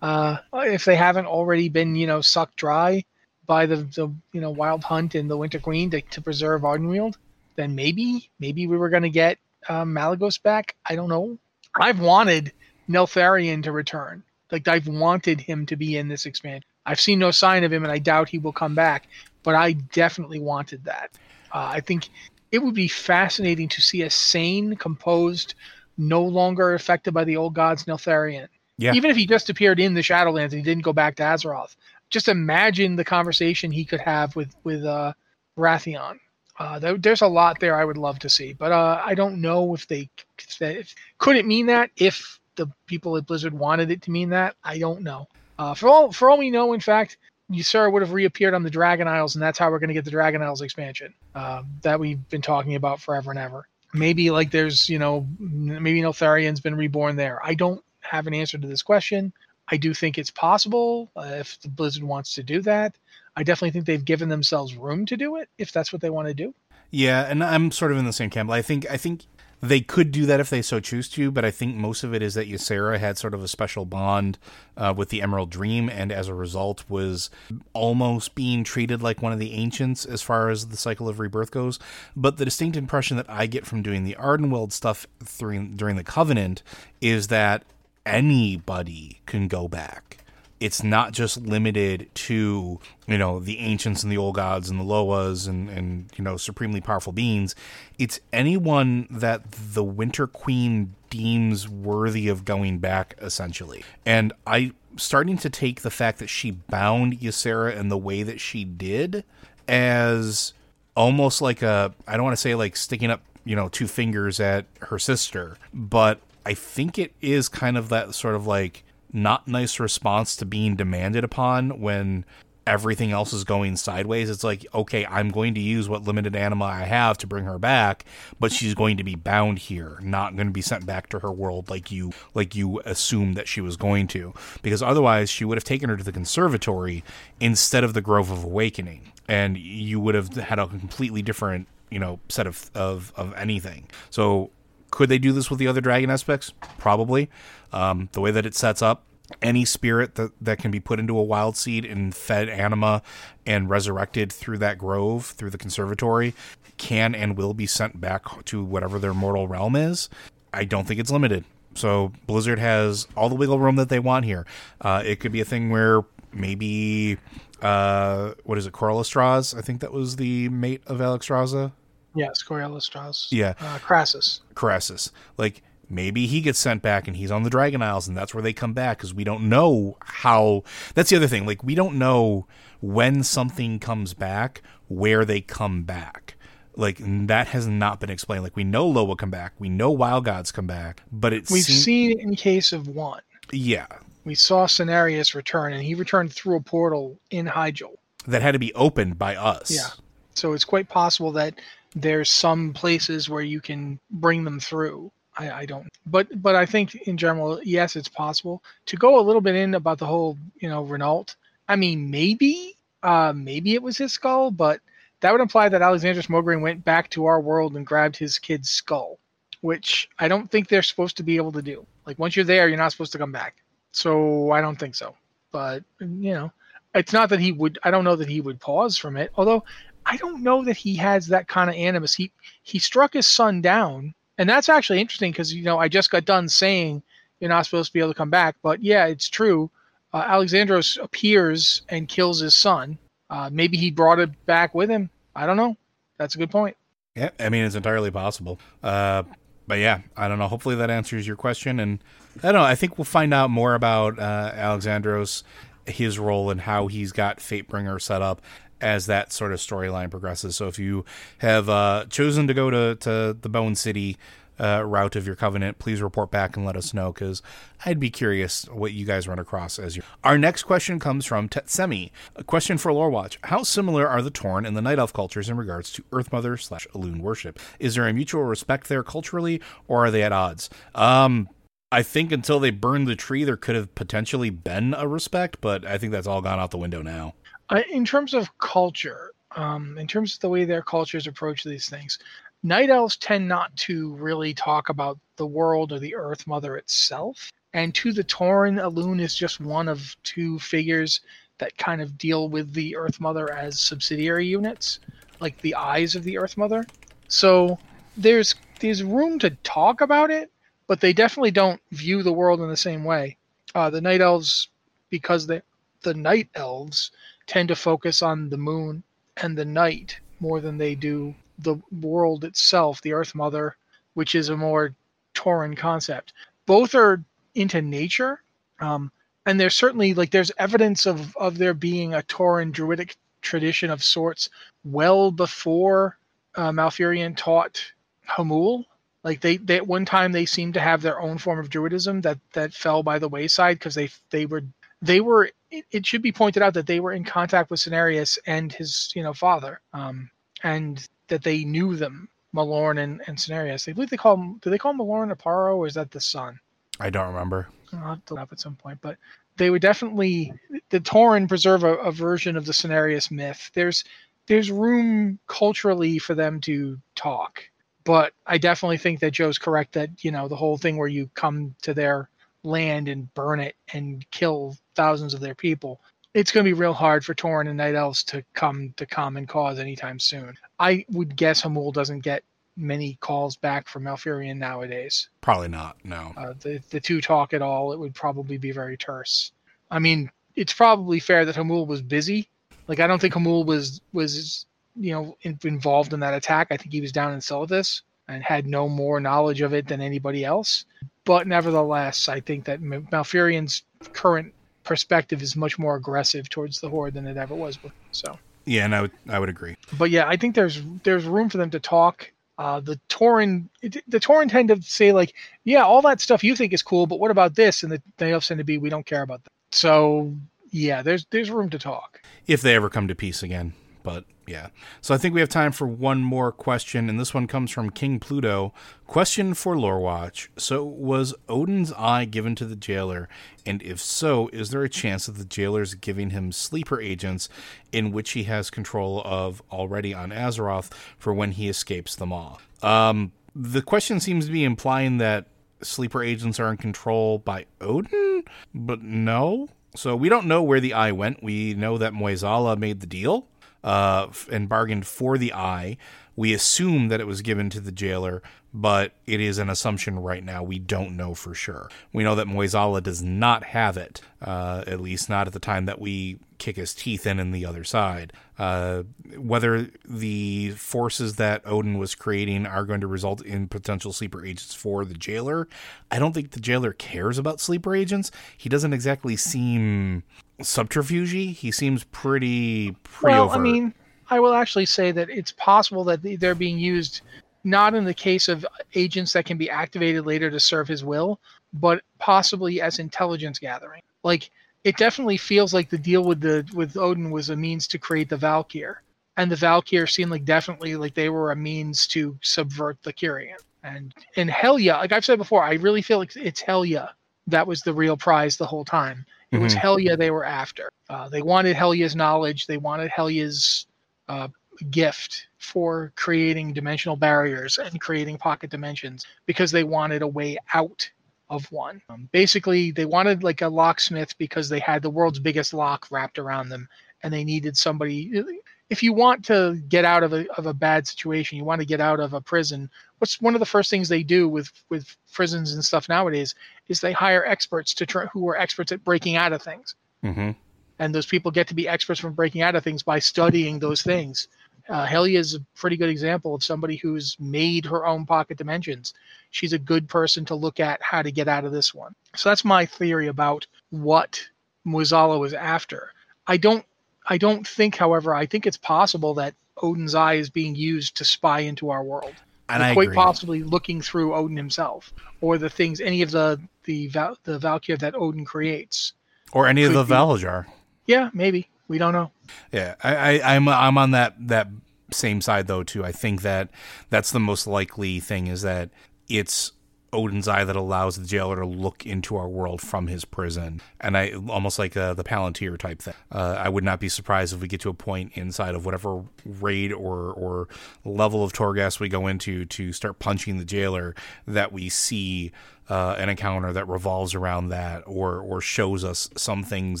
Uh, if they haven't already been, you know, sucked dry by the, the you know Wild Hunt and the Winter Queen to, to preserve Ardenweald, then maybe maybe we were going to get um, Malygos back. I don't know. I've wanted Neltharion to return. Like I've wanted him to be in this expansion. I've seen no sign of him, and I doubt he will come back. But I definitely wanted that. Uh, I think it would be fascinating to see a sane, composed, no longer affected by the old gods Neltharion. Yeah. Even if he just appeared in the Shadowlands and he didn't go back to Azeroth, just imagine the conversation he could have with with uh, Wrathion. Uh, there, there's a lot there I would love to see, but uh, I don't know if they, if they if, could it mean that if the people at Blizzard wanted it to mean that. I don't know. Uh, for all for all we know, in fact, Ysera would have reappeared on the Dragon Isles, and that's how we're going to get the Dragon Isles expansion uh, that we've been talking about forever and ever. Maybe like there's you know maybe Neltharion's been reborn there. I don't have an answer to this question. I do think it's possible uh, if the Blizzard wants to do that. I definitely think they've given themselves room to do it if that's what they want to do. Yeah, and I'm sort of in the same camp. I think I think they could do that if they so choose to, but I think most of it is that Ysera had sort of a special bond uh, with the Emerald Dream, and as a result was almost being treated like one of the ancients as far as the cycle of rebirth goes. But the distinct impression that I get from doing the Ardenweald stuff during, during the Covenant is that anybody can go back it's not just limited to you know the ancients and the old gods and the loas and and you know supremely powerful beings. It's anyone that the winter queen deems worthy of going back essentially. And i starting to take the fact that she bound Ysera in the way that she did as almost like a I don't want to say like sticking up, you know, two fingers at her sister, but I think it is kind of that sort of like not nice response to being demanded upon when everything else is going sideways. It's like, okay, I'm going to use what limited anima I have to bring her back, but she's going to be bound here, not going to be sent back to her world like you like you assumed that she was going to. Because otherwise she would have taken her to the conservatory instead of the Grove of Awakening. And you would have had a completely different, you know, set of of, of anything. So could they do this with the other dragon aspects? Probably. Um, the way that it sets up, any spirit that, that can be put into a wild seed and fed anima and resurrected through that grove, through the conservatory, can and will be sent back to whatever their mortal realm is. I don't think it's limited. So Blizzard has all the wiggle room that they want here. Uh, it could be a thing where maybe uh, what is it, Korialstrasz? I think that was the mate of Alex Alexstrasza. Yes, Korialstrasz. Yeah. Uh, Krasus. Krasus. Like maybe he gets sent back and he's on the Dragon Isles and that's where they come back because we don't know how. That's the other thing. Like we don't know when something comes back, where they come back. Like that has not been explained. Like we know Loa come back, we know Wild Gods come back, but it's We've seen it in case of one. yeah We saw Cenarius return, and he returned through a portal in Hyjal. that had to be opened by us. Yeah. So it's quite possible that there's some places where you can bring them through. I, I don't, but but I think in general, yes, it's possible to go a little bit in about the whole, you know, Renault. I mean, maybe, uh, maybe it was his skull, but that would imply that Alexandros Mograine went back to our world and grabbed his kid's skull, which I don't think they're supposed to be able to do. Like once you're there, you're not supposed to come back. So I don't think so. But you know, it's not that he would. I don't know that he would pause from it. Although I don't know that he has that kind of animus. He he struck his son down, and that's actually interesting because you know I just got done saying you're not supposed to be able to come back, but yeah, it's true. Uh, Alexandros appears and kills his son. Uh, maybe he brought it back with him. I don't know. That's a good point. Yeah, I mean it's entirely possible. Uh, but yeah, I don't know. Hopefully that answers your question, and I don't know. I think we'll find out more about uh, Alexandros, his role, and how he's got Fatebringer set up as that sort of storyline progresses. So if you have uh, chosen to go to, to the Bone City, uh, route of your covenant, please report back and let us know because I'd be curious what you guys run across as you. Our next question comes from Tetsemi. A question for Lore Watch: How similar are the Tauren and the Night Elf cultures in regards to Earth Mother slash Elune worship? Is there a mutual respect there culturally, or are they at odds? Um, I think until they burned the tree, there could have potentially been a respect, but I think that's all gone out the window now. Uh, in terms of culture, um, in terms of the way their cultures approach these things, night elves tend not to really talk about the world or the Earth Mother itself. And to the Tauren, Elune is just one of two figures that kind of deal with the Earth Mother as subsidiary units, like the eyes of the Earth Mother. So there's there's room to talk about it, but they definitely don't view the world in the same way. Uh, the night elves, because they, the night elves tend to focus on the moon and the night more than they do the world itself, the Earth Mother, which is a more Tauren concept. Both are into nature, um, and there's certainly like there's evidence of of there being a Tauren druidic tradition of sorts well before uh, Malfurion taught Hamuul. Like they, they at one time they seemed to have their own form of druidism that that fell by the wayside because they they were they were it, it, should be pointed out that they were in contact with Cenarius and his you know father um, and that they knew them Malorne and, and Cenarius. They believe they call him do they call him Malorne Apa'ro or is that the son? I don't remember. I'll have to look up at some point, but they would definitely the Tauren preserve a, a version of the Cenarius myth. There's there's room culturally for them to talk but I definitely think that Joe's correct that you know the whole thing where you come to their land and burn it and kill thousands of their people. It's going to be real hard for Tauren and Night Elves to come to common cause anytime soon. I would guess Hamuul doesn't get many calls back from Malfurion nowadays. Probably not. No. Uh, the the two talk at all, it would probably be very terse. I mean, it's probably fair that Hamuul was busy. Like I don't think Hamuul was was you know in, involved in that attack. I think he was down in Silithus and had no more knowledge of it than anybody else. But nevertheless, I think that Malfurion's current perspective is much more aggressive towards the Horde than it ever was before. So yeah, and I would I would agree. But yeah, I think there's there's room for them to talk. Uh, the Tauren the Tauren tend to say like, yeah, all that stuff you think is cool, but what about this? And the they all tend to be, we don't care about that. So yeah, there's there's room to talk if they ever come to peace again. But yeah. So I think we have time for one more question, and this one comes from King Pluto. Question for Lorewatch. So was Odyn's eye given to the jailer? And if so, is there a chance that the jailer is giving him sleeper agents in which he has control of already on Azeroth for when he escapes the Maw? Um, the question seems to be implying that sleeper agents are in control by Odyn, but no. So we don't know where the eye went. We know that Mueh'zala made the deal uh, and bargained for the eye. We assume that it was given to the jailer, but it is an assumption right now. We don't know for sure. We know that Mueh'zala does not have it, uh, at least not at the time that we kick his teeth in in the other side. Uh, whether the forces that Odyn was creating are going to result in potential sleeper agents for the jailer, I don't think the jailer cares about sleeper agents. He doesn't exactly seem subterfuge. He seems pretty pretty well, overt. I mean, I will actually say that it's possible that they're being used not in the case of agents that can be activated later to serve his will, but possibly as intelligence gathering. Like it definitely feels like the deal with the with Odyn was a means to create the Valkyr. And the Valkyr seemed like definitely like they were a means to subvert the Kyrian. And in Helya, like I've said before, I really feel like it's Helya that was the real prize the whole time. It mm-hmm. was Helya they were after. Uh, they wanted Helya's knowledge. They wanted Helya's uh, gift for creating dimensional barriers and creating pocket dimensions because they wanted a way out of one. Um, basically, they wanted like a locksmith because they had the world's biggest lock wrapped around them, and they needed somebody. If you want to get out of a of a bad situation, you want to get out of a prison. What's one of the first things they do with with prisons and stuff nowadays is they hire experts to who are experts at breaking out of things. Mm-hmm. And those people get to be experts from breaking out of things by studying those things. Uh, Helya is a pretty good example of somebody who's made her own pocket dimensions. She's a good person to look at how to get out of this one. So that's my theory about what Mueh'zala was after. I don't I don't think, however, I think it's possible that Odyn's eye is being used to spy into our world. And quite agree. possibly looking through Odyn himself, or the things, any of the the the Valkyr that Odyn creates. or any of the be. Valarjar. Yeah, maybe we don't know. Yeah, I, I, I'm I'm on that that same side though too. I think that that's the most likely thing is that it's Odyn's eye that allows the jailer to look into our world from his prison, and I almost like uh, the Palantir type thing. Uh, I would not be surprised if we get to a point inside of whatever raid or or level of Torghast we go into to start punching the jailer that we see uh, an encounter that revolves around that or or shows us some things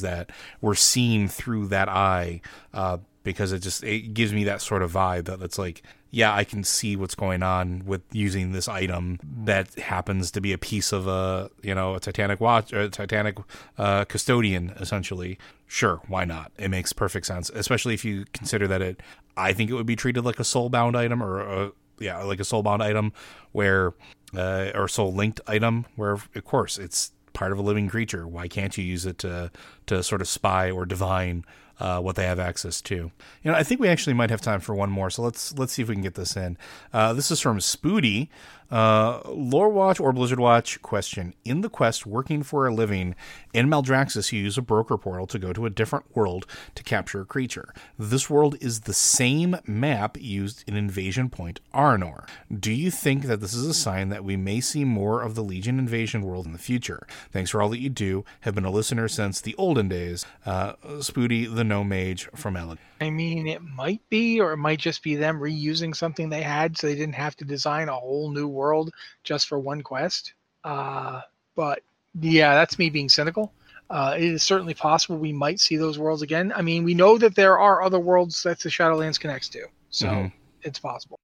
that we're seeing through that eye uh, because it just it gives me that sort of vibe that it's like yeah I can see what's going on with using this item that happens to be a piece of a you know a Titanic watch or a Titanic uh, custodian essentially sure why not it makes perfect sense especially if you consider that it I think it would be treated like a soulbound item or a yeah, like a soulbound item where, uh, or soul linked item where, of course, it's part of a living creature. Why can't you use it to to sort of spy or divine uh, what they have access to? You know, I think we actually might have time for one more, so let's let's see if we can get this in. Uh, this is from Spoody. Uh, Lore Watch or Blizzard Watch question. In the quest working for a living, in Maldraxxus, you use a broker portal to go to a different world to capture a creature. This world is the same map used in Invasion Point Aurinor. Do you think that this is a sign that we may see more of the Legion invasion world in the future? Thanks for all that you do. Have been a listener since the olden days. Uh, the No Mage from Elad. I mean, it might be, or it might just be them reusing something they had, so they didn't have to design a whole new world just for one quest. Uh, but yeah, that's me being cynical. Uh, it is certainly possible we might see those worlds again. I mean, we know that there are other worlds that the Shadowlands connects to, so Mhm. it's possible.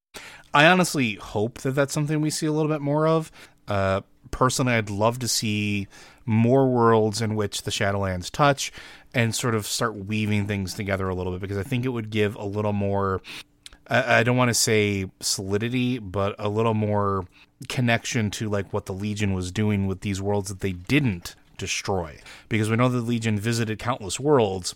I honestly hope that that's something we see a little bit more of. Uh, personally, I'd love to see more worlds in which the Shadowlands touch and sort of start weaving things together a little bit because I think it would give a little more. I, I don't want to say solidity, but a little more connection to like what the Legion was doing with these worlds that they didn't destroy. Because we know the Legion visited countless worlds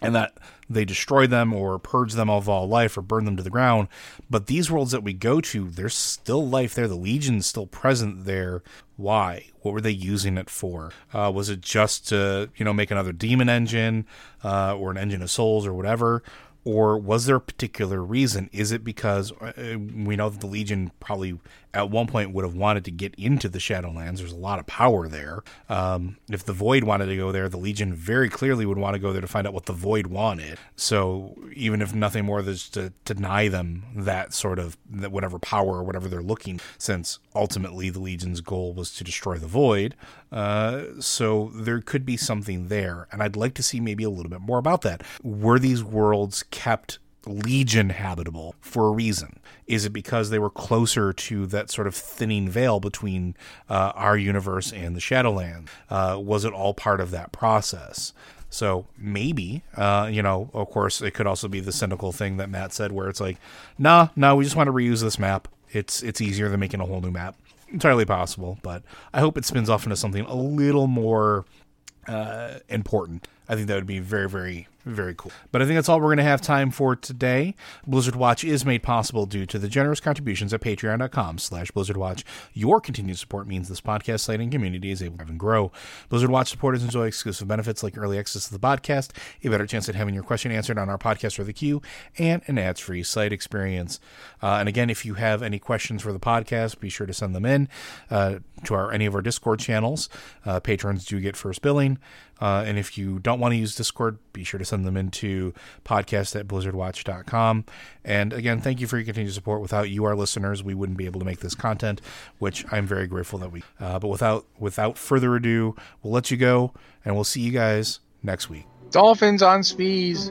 and that they destroy them or purge them of all life or burn them to the ground. But these worlds that we go to, there's still life there. The Legion's still present there. Why? What were they using it for? Uh, was it just to, you know, make another demon engine uh, or an engine of souls or whatever? Or was there a particular reason? Is it because uh, we know that the Legion probably at one point would have wanted to get into the Shadowlands? There's a lot of power there. Um, if the Void wanted to go there, the Legion very clearly would want to go there to find out what the Void wanted. So even if nothing more than to deny them that sort of that whatever power or whatever they're looking, since ultimately the Legion's goal was to destroy the Void. Uh, so there could be something there, and I'd like to see maybe a little bit more about that. Were these worlds kept legion habitable for a reason. Is it because they were closer to that sort of thinning veil between uh, our universe and the shadowland uh, was it all part of that process? So maybe uh, you know of course it could also be the cynical thing that matt said where it's like nah no we just want to reuse this map. It's it's easier than making a whole new map. Entirely possible but i hope it spins off into something a little more uh, important. I think that would be very, very, very cool. But I think that's all we're going to have time for today. Blizzard Watch is made possible due to the generous contributions at patreon.com slash Blizzard Watch. Your continued support means this podcast site and community is able to grow. Blizzard Watch supporters enjoy exclusive benefits like early access to the podcast, a better chance at having your question answered on our podcast or the queue, and an ads-free site experience. Uh, and again, if you have any questions for the podcast, be sure to send them in uh, to our any of our Discord channels. Uh, patrons do get first billing. Uh, and if you don't want to use Discord, be sure to send them into podcast at blizzardwatch.com. And again, thank you for your continued support. Without you, our listeners, we wouldn't be able to make this content, which I'm very grateful that we. Uh, but without without further ado, we'll let you go, and we'll see you guys next week. Dolphins on speeds.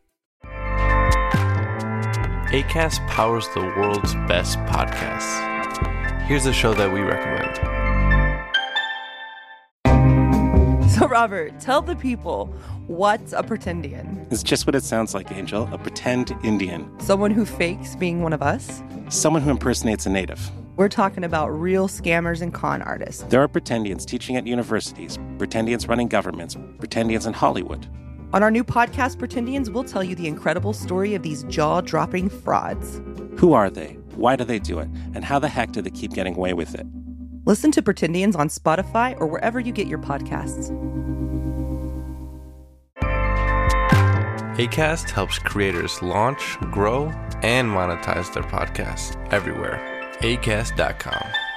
ACAST powers the world's best podcasts. Here's a show that we recommend. So, Robert, tell the people what's a pretendian? It's just what it sounds like, Angel a pretend Indian. Someone who fakes being one of us? Someone who impersonates a native. We're talking about real scammers and con artists. There are pretendians teaching at universities, pretendians running governments, pretendians in Hollywood. On our new podcast, Pretendians, we'll tell you the incredible story of these jaw dropping frauds. Who are they? Why do they do it? And how the heck do they keep getting away with it? Listen to Pretendians on Spotify or wherever you get your podcasts. ACAST helps creators launch, grow, and monetize their podcasts everywhere. ACAST.com.